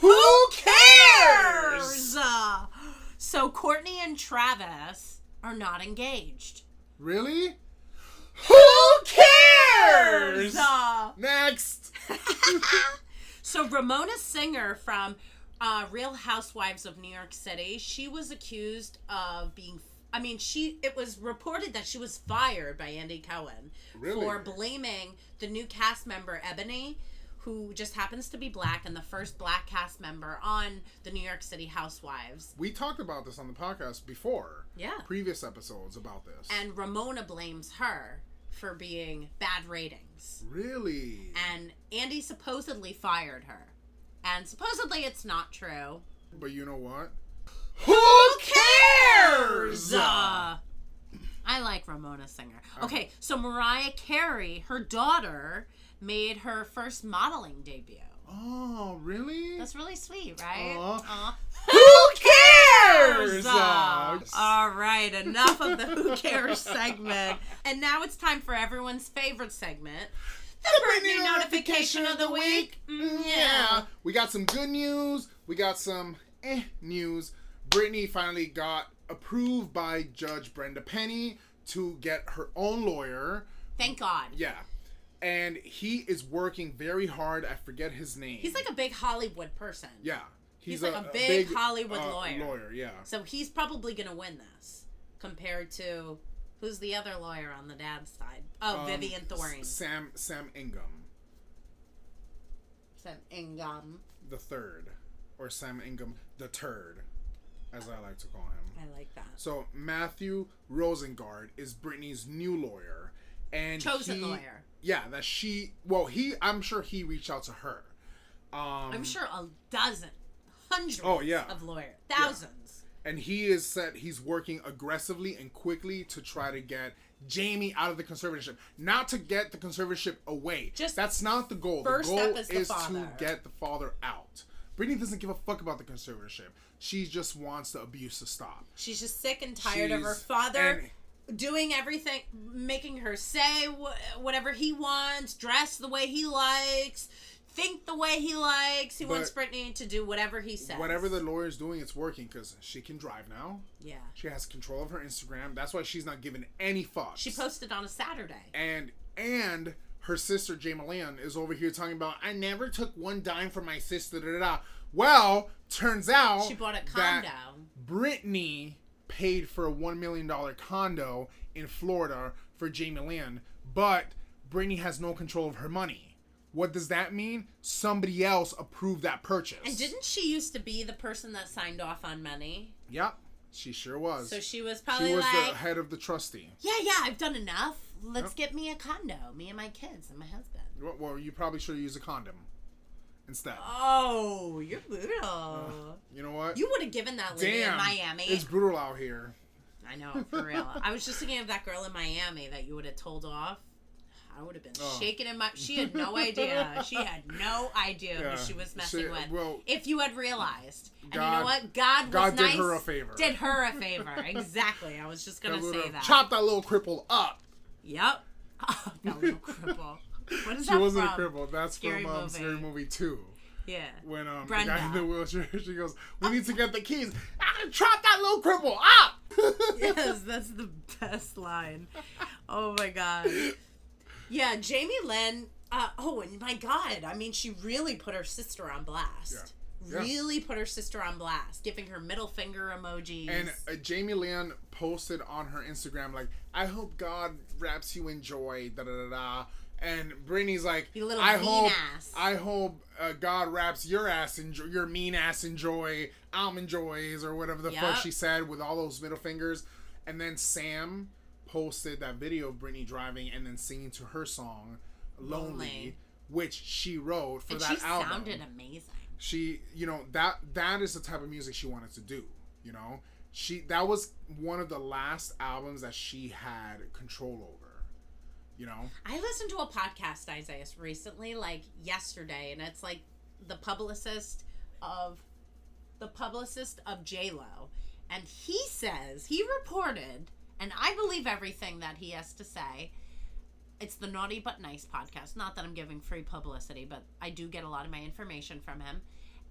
Who Cares? Uh, so Courtney and Travis are not engaged. Really? Who cares? Uh, Next. So Ramona Singer from uh, Real Housewives of New York City, she was accused of being. I mean, she. It was reported that she was fired by Andy Cohen Really? for blaming the new cast member Ebony, who just happens to be black and the first black cast member on the New York City Housewives. We talked about this on the podcast before. Yeah. Previous episodes about this. And Ramona blames her for being bad ratings. Really? And Andy supposedly fired her. And supposedly it's not true. But you know what? Who cares? Uh, I like Ramona Singer. Okay, so Mariah Carey, her daughter, made her first modeling debut. Oh, really? That's really sweet, right? Aw. Aw. Who cares? Uh, all right, enough of the Who Cares segment. And now it's time for everyone's favorite segment the Britney notification of the week. Mm, yeah. We got some good news. We got some eh news. Britney finally got approved by Judge Brenda Penny to get her own lawyer. Thank God. Yeah. And he is working very hard. I forget his name. He's like a big Hollywood person. yeah. He's like a big Hollywood uh, lawyer. Lawyer, yeah. So he's probably going to win this compared to who's the other lawyer on the dad's side? Oh, Um, Vivian Thoreen. S- Sam Sam Ingham Sam Ingham. the third, or Sam Ingham the third, as I like to call him. I like that. So Matthew Rosengart is Britney's new lawyer, and Chosen he- lawyer. Yeah, that she. Well, he. I'm sure he reached out to her. Um, I'm sure a dozen, hundreds Oh, yeah. of lawyers, thousands. and he is said he's working aggressively and quickly to try to get Jamie out of the conservatorship. Not to get the conservatorship away. Just that's not the goal. first the goal step is the is to get the father out. Britney doesn't give a fuck about the conservatorship. She just wants the abuse to stop. She's just sick and tired of her father doing everything, making her say wh- whatever he wants, dress the way he likes, think the way he likes. He But- wants Britney to do whatever he says. Whatever the lawyer's doing, it's working because she can drive now. yeah. She has control of her Instagram. That's why she's not giving any fucks. She posted on a Saturday. and and her sister Jamie Lynn is over here talking about I never took one dime from my sister. Da, da, da. Well, turns out She bought a condo. Britney paid for a one million dollar condo in Florida for Jamie Lynn, but Britney has no control of her money. What does that mean? Somebody else approved that purchase. And didn't she used to be the person that signed off on money? Yep, she sure was. So she was probably she was like, the head of the trustee. yeah, yeah, I've done enough. Let's get me a condo, me and my kids and my husband. Well, Well, you probably should use a condom instead. Oh, you're brutal. Uh, you know what? You would have given that lady Damn, in Miami. It's brutal out here. I know, for real. I was just thinking of that girl in Miami that you would have told off. I would have been Oh. shaking in my. She had no idea. She had no idea Yeah. who she was messing She- with. well, if you had realized, and you know what, God was God did nice. her a favor. Did her a favor. exactly. I was just gonna That say that. Chop that little cripple up. Yep. Oh, that little cripple. What is She that wasn't from? a cripple. That's Scary from um, movie. Scary Movie 2. Yeah. When um, the guy in the wheelchair, she goes, We need to get the keys. Ah, chop that little cripple up! yes, that's the best line. Oh my god. Yeah, Jamie Lynn. Uh, oh, and my god, I mean, she really put her sister on blast. Yeah. Yeah. Really put her sister on blast, giving her middle finger emojis. And uh, Jamie Lynn posted on her Instagram, like, I hope God wraps you in joy, da da da da. And Brittany's like, You little I mean hope, ass." I hope uh, God wraps your ass in jo- your mean ass in joy, almond joys, or whatever the fuck she said with all those middle fingers. And then Sam posted that video of Britney driving and then singing to her song, Lonely, Lonely. which she wrote for and that she album sounded amazing. she you know that that is the type of music she wanted to do you know she that was one of the last albums that she had control over you know I listened to a podcast, Isaiah, recently, like yesterday, and it's like the publicist of the publicist of J Lo, and he says he reported, and I believe everything that he has to say. It's the Naughty But Nice podcast. Not that I'm giving free publicity, but I do get a lot of my information from him.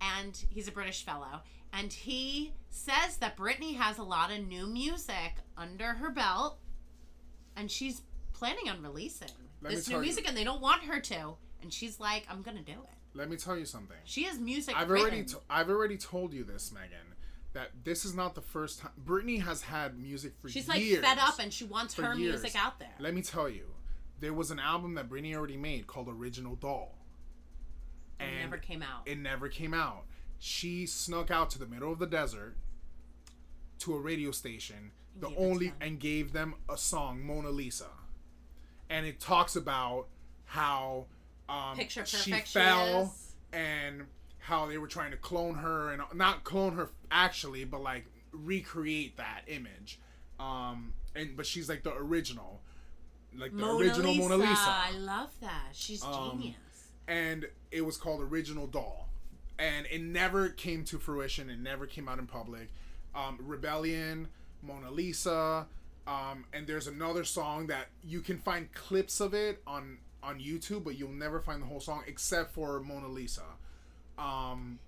And he's a British fellow. And he says that Britney has a lot of new music under her belt, and she's planning on releasing Let this new tell you- music, and they don't want her to. And she's like, I'm gonna do it. Let me tell you something. She has music. I've written. already t- I've already told you this, Megan, that this is not the first time. Britney has had music for She's like years. fed up and she wants her years. music out there. Let me tell you, there was an album that Britney already made called Original Doll. And it never came out. It never came out. She snuck out to the middle of the desert to a radio station, the it to only and gave them a song, Mona Lisa. And it talks about how um, Picture she fell and how they were trying to clone her and not clone her actually, but like recreate that image. Um, and but she's like the original, like the Mona original Lisa. Mona Lisa I love that. She's Um, genius. and it was called Original Doll, and it never came to fruition. It never came out in public. Um, Rebellion, Mona Lisa, um, and there's another song that you can find clips of it on on YouTube, but you'll never find the whole song except for Mona Lisa. Um,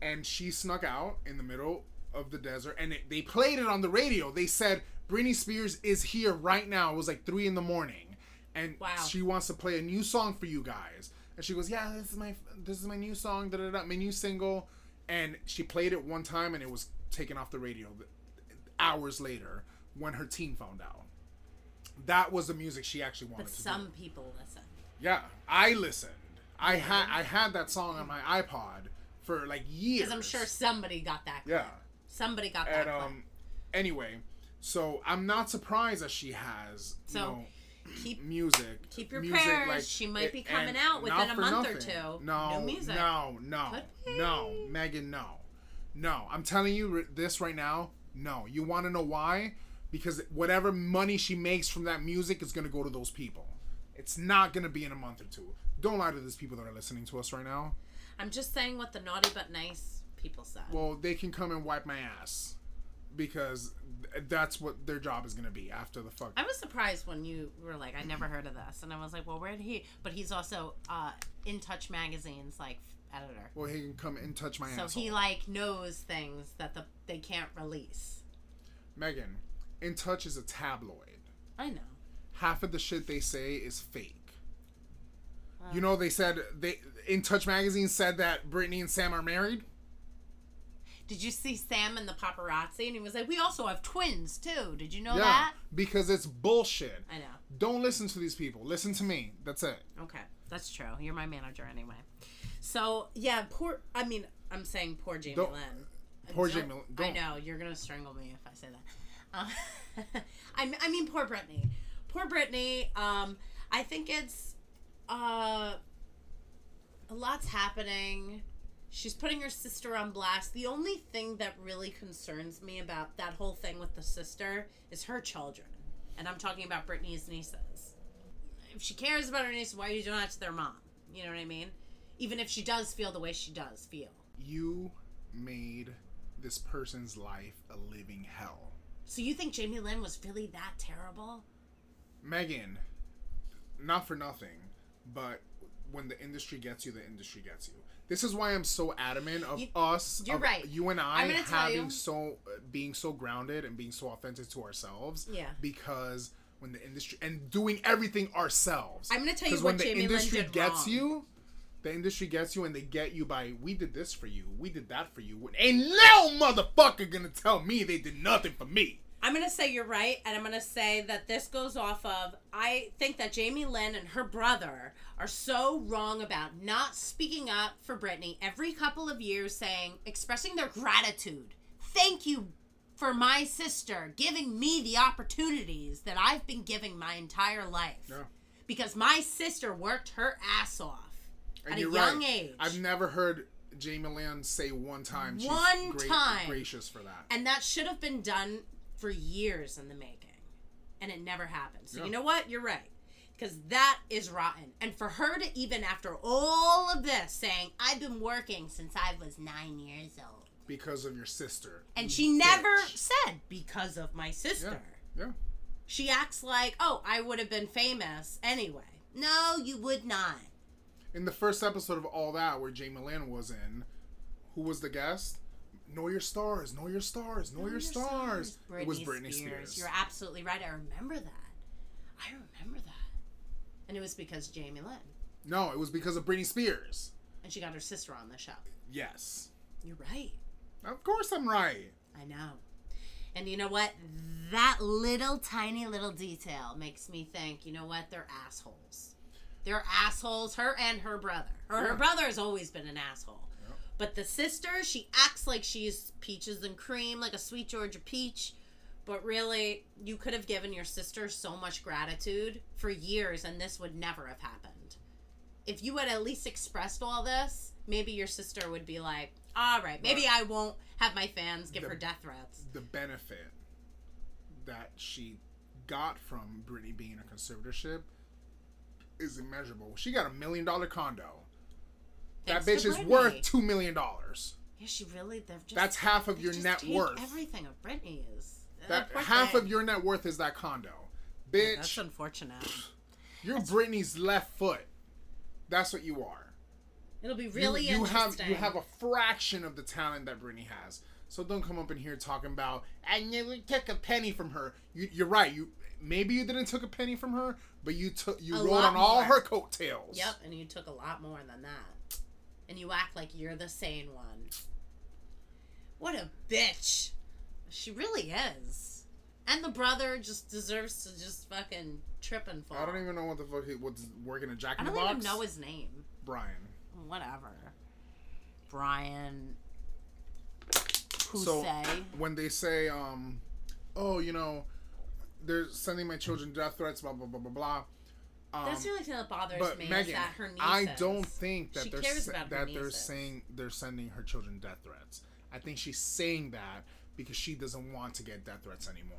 and she snuck out in the middle of the desert, and it, they played it on the radio. They said Britney Spears is here right now. It was like three in the morning, and Wow. she wants to play a new song for you guys. And she goes, "Yeah, this is my this is my new song, da da da, my new single." And she played it one time, and it was taken off the radio hours later when her team found out. That was the music she actually wanted But to some do. people listen. Yeah, I listened. I had I had that song on my iPod for like years. Because I'm sure somebody got that. Yeah. Somebody got that. And clip. um, anyway, so I'm not surprised that she has you So, know keep music. keep your music, prayers. She might be coming out within a month or two. No, New music. no, no, no. Megan, no, no. I'm telling you this right now. No, you want to know why? Because whatever money she makes from that music is gonna go to those people. It's not gonna be in a month or two. Don't lie to these people that are listening to us right now. I'm just saying what the naughty but nice people said. Well, they can come and wipe my ass because th- that's what their job is gonna be after the fuck. I was surprised when you were like, I never heard of this, and I was like, well, where did he? But he's also uh, in Touch Magazine's like editor, Well, he can come and touch my ass. so asshole. he like knows things that the they can't release. Megan, In Touch is a tabloid. I know. Half of the shit they say is fake. You know, they said they In Touch magazine said that Britney and Sam are married. Did you see Sam and the paparazzi? And he was like, we also have twins too. Did you know yeah, that? because it's bullshit. I know. Don't listen to these people. Listen to me. That's it. Okay, that's true. You're my manager anyway. So yeah, poor. I mean, I'm saying poor Jamie Don't- Lynn. poor Don't- Jamie Lynn, I don't. know you're gonna strangle me if I say that. Uh, I, I mean, poor Britney. Poor Britney. Um, I think it's uh, a lot's happening. She's putting her sister on blast. The only thing that really concerns me about that whole thing with the sister is her children. And I'm talking about Britney's nieces. If she cares about her nieces, why are you doing that to their mom? You know what I mean? Even if she does feel the way she does feel. You made this person's life a living hell. So you think Jamie Lynn was really that terrible? Megan, not for nothing, but when the industry gets you, the industry gets you. This is why I'm so adamant of You- us, you're of right. you and I I'm gonna tell having so being so grounded and being so authentic to ourselves. Yeah. Because when the industry and doing everything ourselves. I'm gonna tell you what when the Jamie industry gets wrong. you, the industry gets you, and they get you by we did this for you, we did that for you. Ain't no motherfucker gonna tell me they did nothing for me. I'm gonna say you're right, and I'm gonna say that this goes off of I think that Jamie Lynn and her brother are so wrong about not speaking up for Britney every couple of years, saying expressing their gratitude. Thank you for my sister giving me the opportunities that I've been giving my entire life. Yeah. Because my sister worked her ass off And at a young right. age. I've never heard Jamie Lynn say one time she's One great, time. gracious for that. And that should have been done for years in the making. And it never happened. So Yeah. you know what? You're right. Because that is rotten. And for her to even after all of this saying, I've been working since I was nine years old. because of your sister. And you she never said because of my Yeah. sister. Yeah. She acts like, oh, I would have been famous anyway. No, you would not. In the first episode of all that, where Jamie Lynn was in, who was the guest? Know your stars. Know your stars. Know, your, stars. it was Britney Spears. You're absolutely right. I remember that. I remember that. And it was because Jamie Lynn. No, it was because of Britney Spears. And she got her sister on the show. Yes. You're right. Of course I'm right. I know. And you know what? That little tiny little detail makes me think, you know what? They're assholes. They're assholes, her and her brother. Her Yeah. brother has always been an asshole. But the sister, she acts like she's peaches and cream, like a sweet Georgia peach. But really, you could have given your sister so much gratitude for years, and this would never have happened. If you had at least expressed all this, maybe your sister would be like, all right, maybe I won't have my fans give The- her death threats. The benefit that she got from Britney being in a conservatorship is immeasurable. She got a million dollar condo. Thanks that bitch is worth two million dollars. Yeah, she really. They're just, That's half of your net worth. Everything of Britney is That Uh, half thing. of your net worth is that condo. Bitch. That's unfortunate. you're Britney's left foot. That's what you are. It'll be really you, have interesting. you have a fraction of the talent that Britney has. So don't come up in here talking about I never took a penny from her. You, you're right. You maybe you didn't took a penny from her, but you took you A rode on all her coattails. Yep, and you took a lot more than that. And you act like you're the sane one. What a bitch. She really is. And the brother just deserves to just fucking trip and fall. I don't even know what the fuck he what's working a Jack in the Box. I don't even know his name. Brian. Whatever. Brian. Who So say? when they say, um, oh, you know, they're sending my children death threats, blah blah blah blah blah. Um, That's the only thing that bothers me is that her nieces. I don't think that they're cares sa- about her that they're saying they're sending her children death threats. I think she's saying that because she doesn't want to get death threats anymore.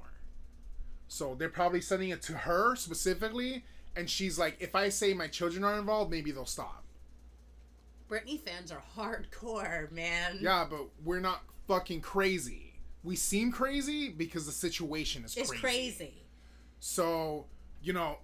So they're probably sending it to her specifically, and she's like, if I say my children are involved, maybe they'll stop. Britney fans are hardcore, man. Yeah, but we're not fucking crazy. We seem crazy because the situation is It's crazy. crazy. So, you know,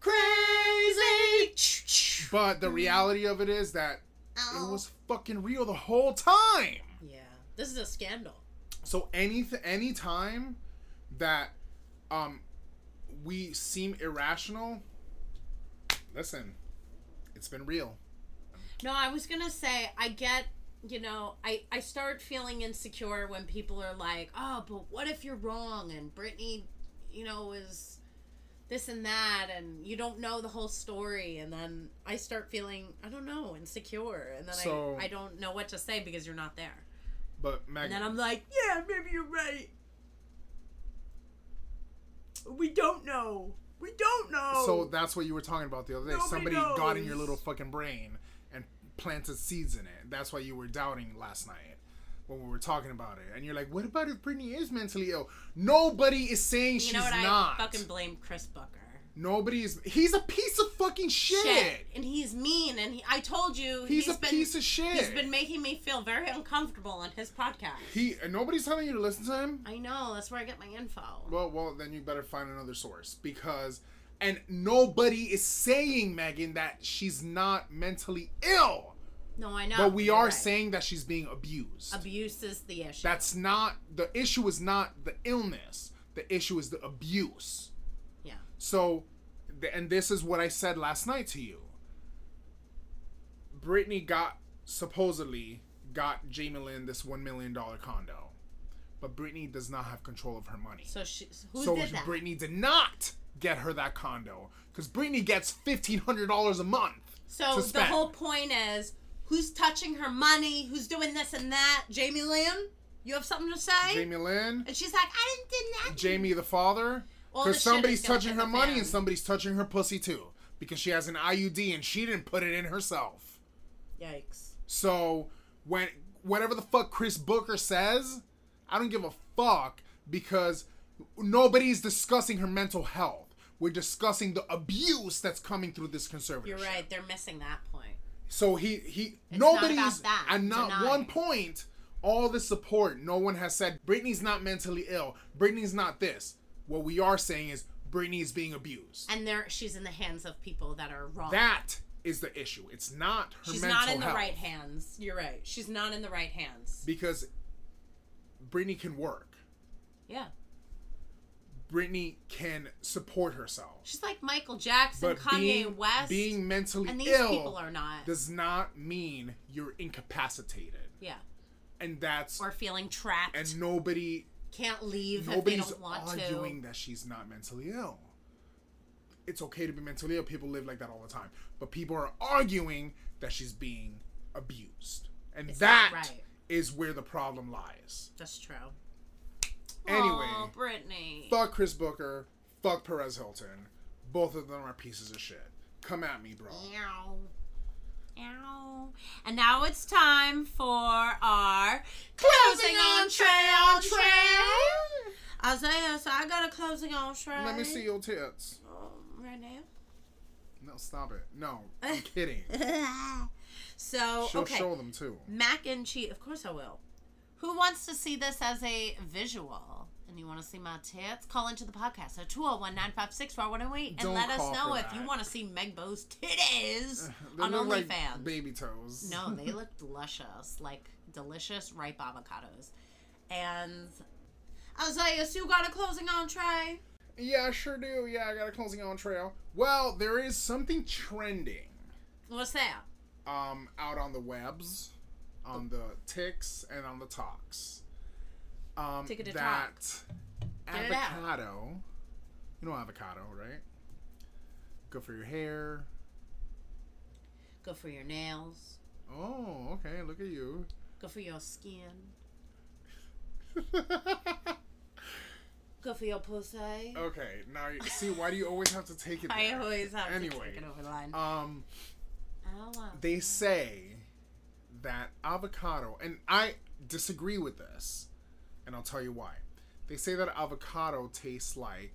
Crazy. but the reality of it is that Oh. it was fucking real the whole time. Yeah, this is a scandal. So any any time that um we seem irrational, listen, it's been real. No, I was gonna say I get. You know, I I start feeling insecure when people are like, "Oh, but what if you're wrong?" And Britney, you know, is this and that, and you don't know the whole story, and then I start feeling I don't know insecure, and then So- I I don't know what to say because you're not there, But and then I'm like, "Yeah, maybe you're right." We don't know. We don't know. so that's what you were talking about the other day. Nobody Somebody got in your little fucking brain and planted seeds in it. That's why you were doubting last night when we were talking about it. And you're like, what about if Britney is mentally ill? Nobody is saying you she's know what? not. I fucking blame Chris Booker. Nobody is. He's a piece of fucking shit. and he's mean and he, I told you He's, a been, piece of shit. He's been making me feel very uncomfortable on his podcast. He and nobody's telling you to listen to him. I know that's where I get my info. Well, well, then you better find another source because, and nobody is saying Megan that she's not mentally ill, no, I know. but we You're are right. saying that she's being abused. abuse is the issue. That's not the issue. Is not the illness. The issue is the abuse. yeah. So, and this is what I said last night to you. Britney got supposedly got Jamie Lynn this one million dollar condo, but Britney does not have control of her money. So she who so did that? Britney did not get her that condo because Britney gets fifteen hundred dollars a month. so the whole point is who's touching her money? Who's doing this and that? Jamie Lynn? You have something to say? Jamie Lynn, and she's like, I didn't do nothing. Jamie the father, because somebody's touching her money and somebody's touching her pussy too because she has an IUD and she didn't put it in herself. Yikes. So when whatever the fuck Chris Booker says, I don't give a fuck because nobody's discussing her mental health. We're discussing the abuse that's coming through this conservative. You're right. They're missing that point. So he he It's not nobody's that. at not Denying one point all the support. No one has said Britney's not mentally ill. Britney's not this. What we are saying is Britney is being abused. And there, she's in the hands of people that are wrong. that is the issue. It's not her she's not in the health. right hands. You're right. She's not in the right hands. because Britney can work. Yeah. Britney can support herself. She's like Michael Jackson, But Kanye being, West. being mentally and these ill people are not. does not mean you're incapacitated. yeah. And that's Or feeling trapped. and nobody can't leave if they nobody's don't want arguing to. that she's not mentally ill. It's okay to be mentally ill. People live like that all the time. But people are arguing that she's being abused. And It's that not right. is where the problem lies. That's true. Anyway, oh, Britney. fuck Chris Booker, fuck Perez Hilton. Both of them are pieces of shit. Come at me, bro. Ow. Ow. And now it's time for our closing on tray on tray. Isaiah, so I got a closing on tray. Let me see your tits. Um, right now. No, stop it. No, I'm kidding. So She'll okay, show them too. mac and cheese. Of course I will. Who wants to see this as a visual? And you want to see my tits? Call into the podcast at 201 956 4108 and let us know if you want to see Meg Bo's titties They on look like OnlyFans. baby toes. No, they look luscious, like delicious ripe avocados. And Isaiah, so you got a closing entree? Yeah, I sure do. Yeah, I got a closing on trail. Well, there is something trending What's that? um out on the webs, on the ticks and on the talks. Um Tick it to that out. avocado. You know avocado, right? Good for your hair. Good for your nails. Oh, okay. Look at you. Good for your skin. Good for your pussy. okay, now you see why do you always have to take it? I there? always have Anyway, to take it over the line. Um, oh, wow. they say that avocado, and I disagree with this, and I'll tell you why. They say that avocado tastes like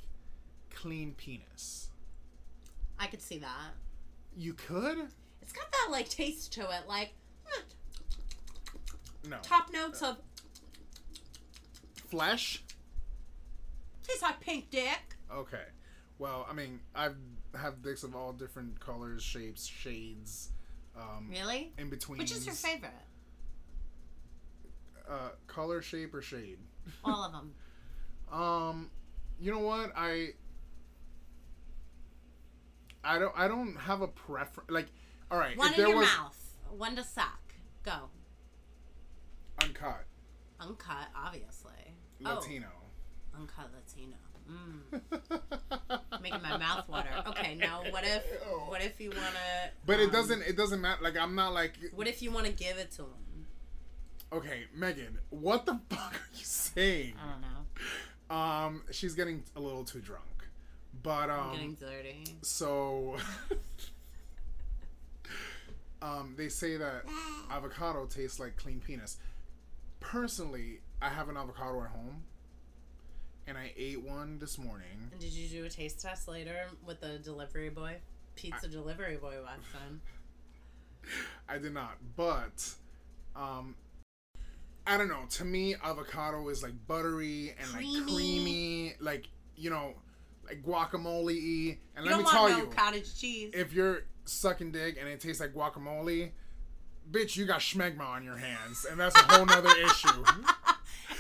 clean penis. I could see that. You could? It's got that like taste to it, like No. top notes of Flesh? tastes like pink dick. Okay. Well, I mean, I have dicks of all different colors, shapes, shades, um, Really? in between. Which is your favorite? Uh, color, shape, or shade? All of them. Um, you know what? I I don't I don't have a preference. Like, all right, One if in there your was mouth, one to suck. Go. uncut Uncut, obviously. Latino. Oh, uncut Latino. Mm. Making my mouth water. Okay, now what if what if you wanna? but it um, doesn't it doesn't matter. Like I'm not like What if you want to give it to him? okay, Megan. What the fuck are you saying? I don't know. Um, she's getting a little too drunk, but I'm um, getting dirty. so. um, they say that avocado tastes like clean penis. Personally, I have an avocado at home, and I ate one this morning. And did you do a taste test later with the delivery boy? Pizza delivery boy Watson. I did not, but um, I don't know. To me, avocado is like buttery and like Creamy. creamy, like you know, like guacamole. And You let me tell no you, cottage cheese. if you're sucking dick and it tastes like guacamole, bitch, you got schmegma on your hands, and that's a whole nother issue.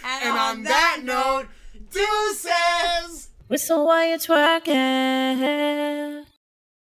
And on that note, deuces. Whistle while you're twerking.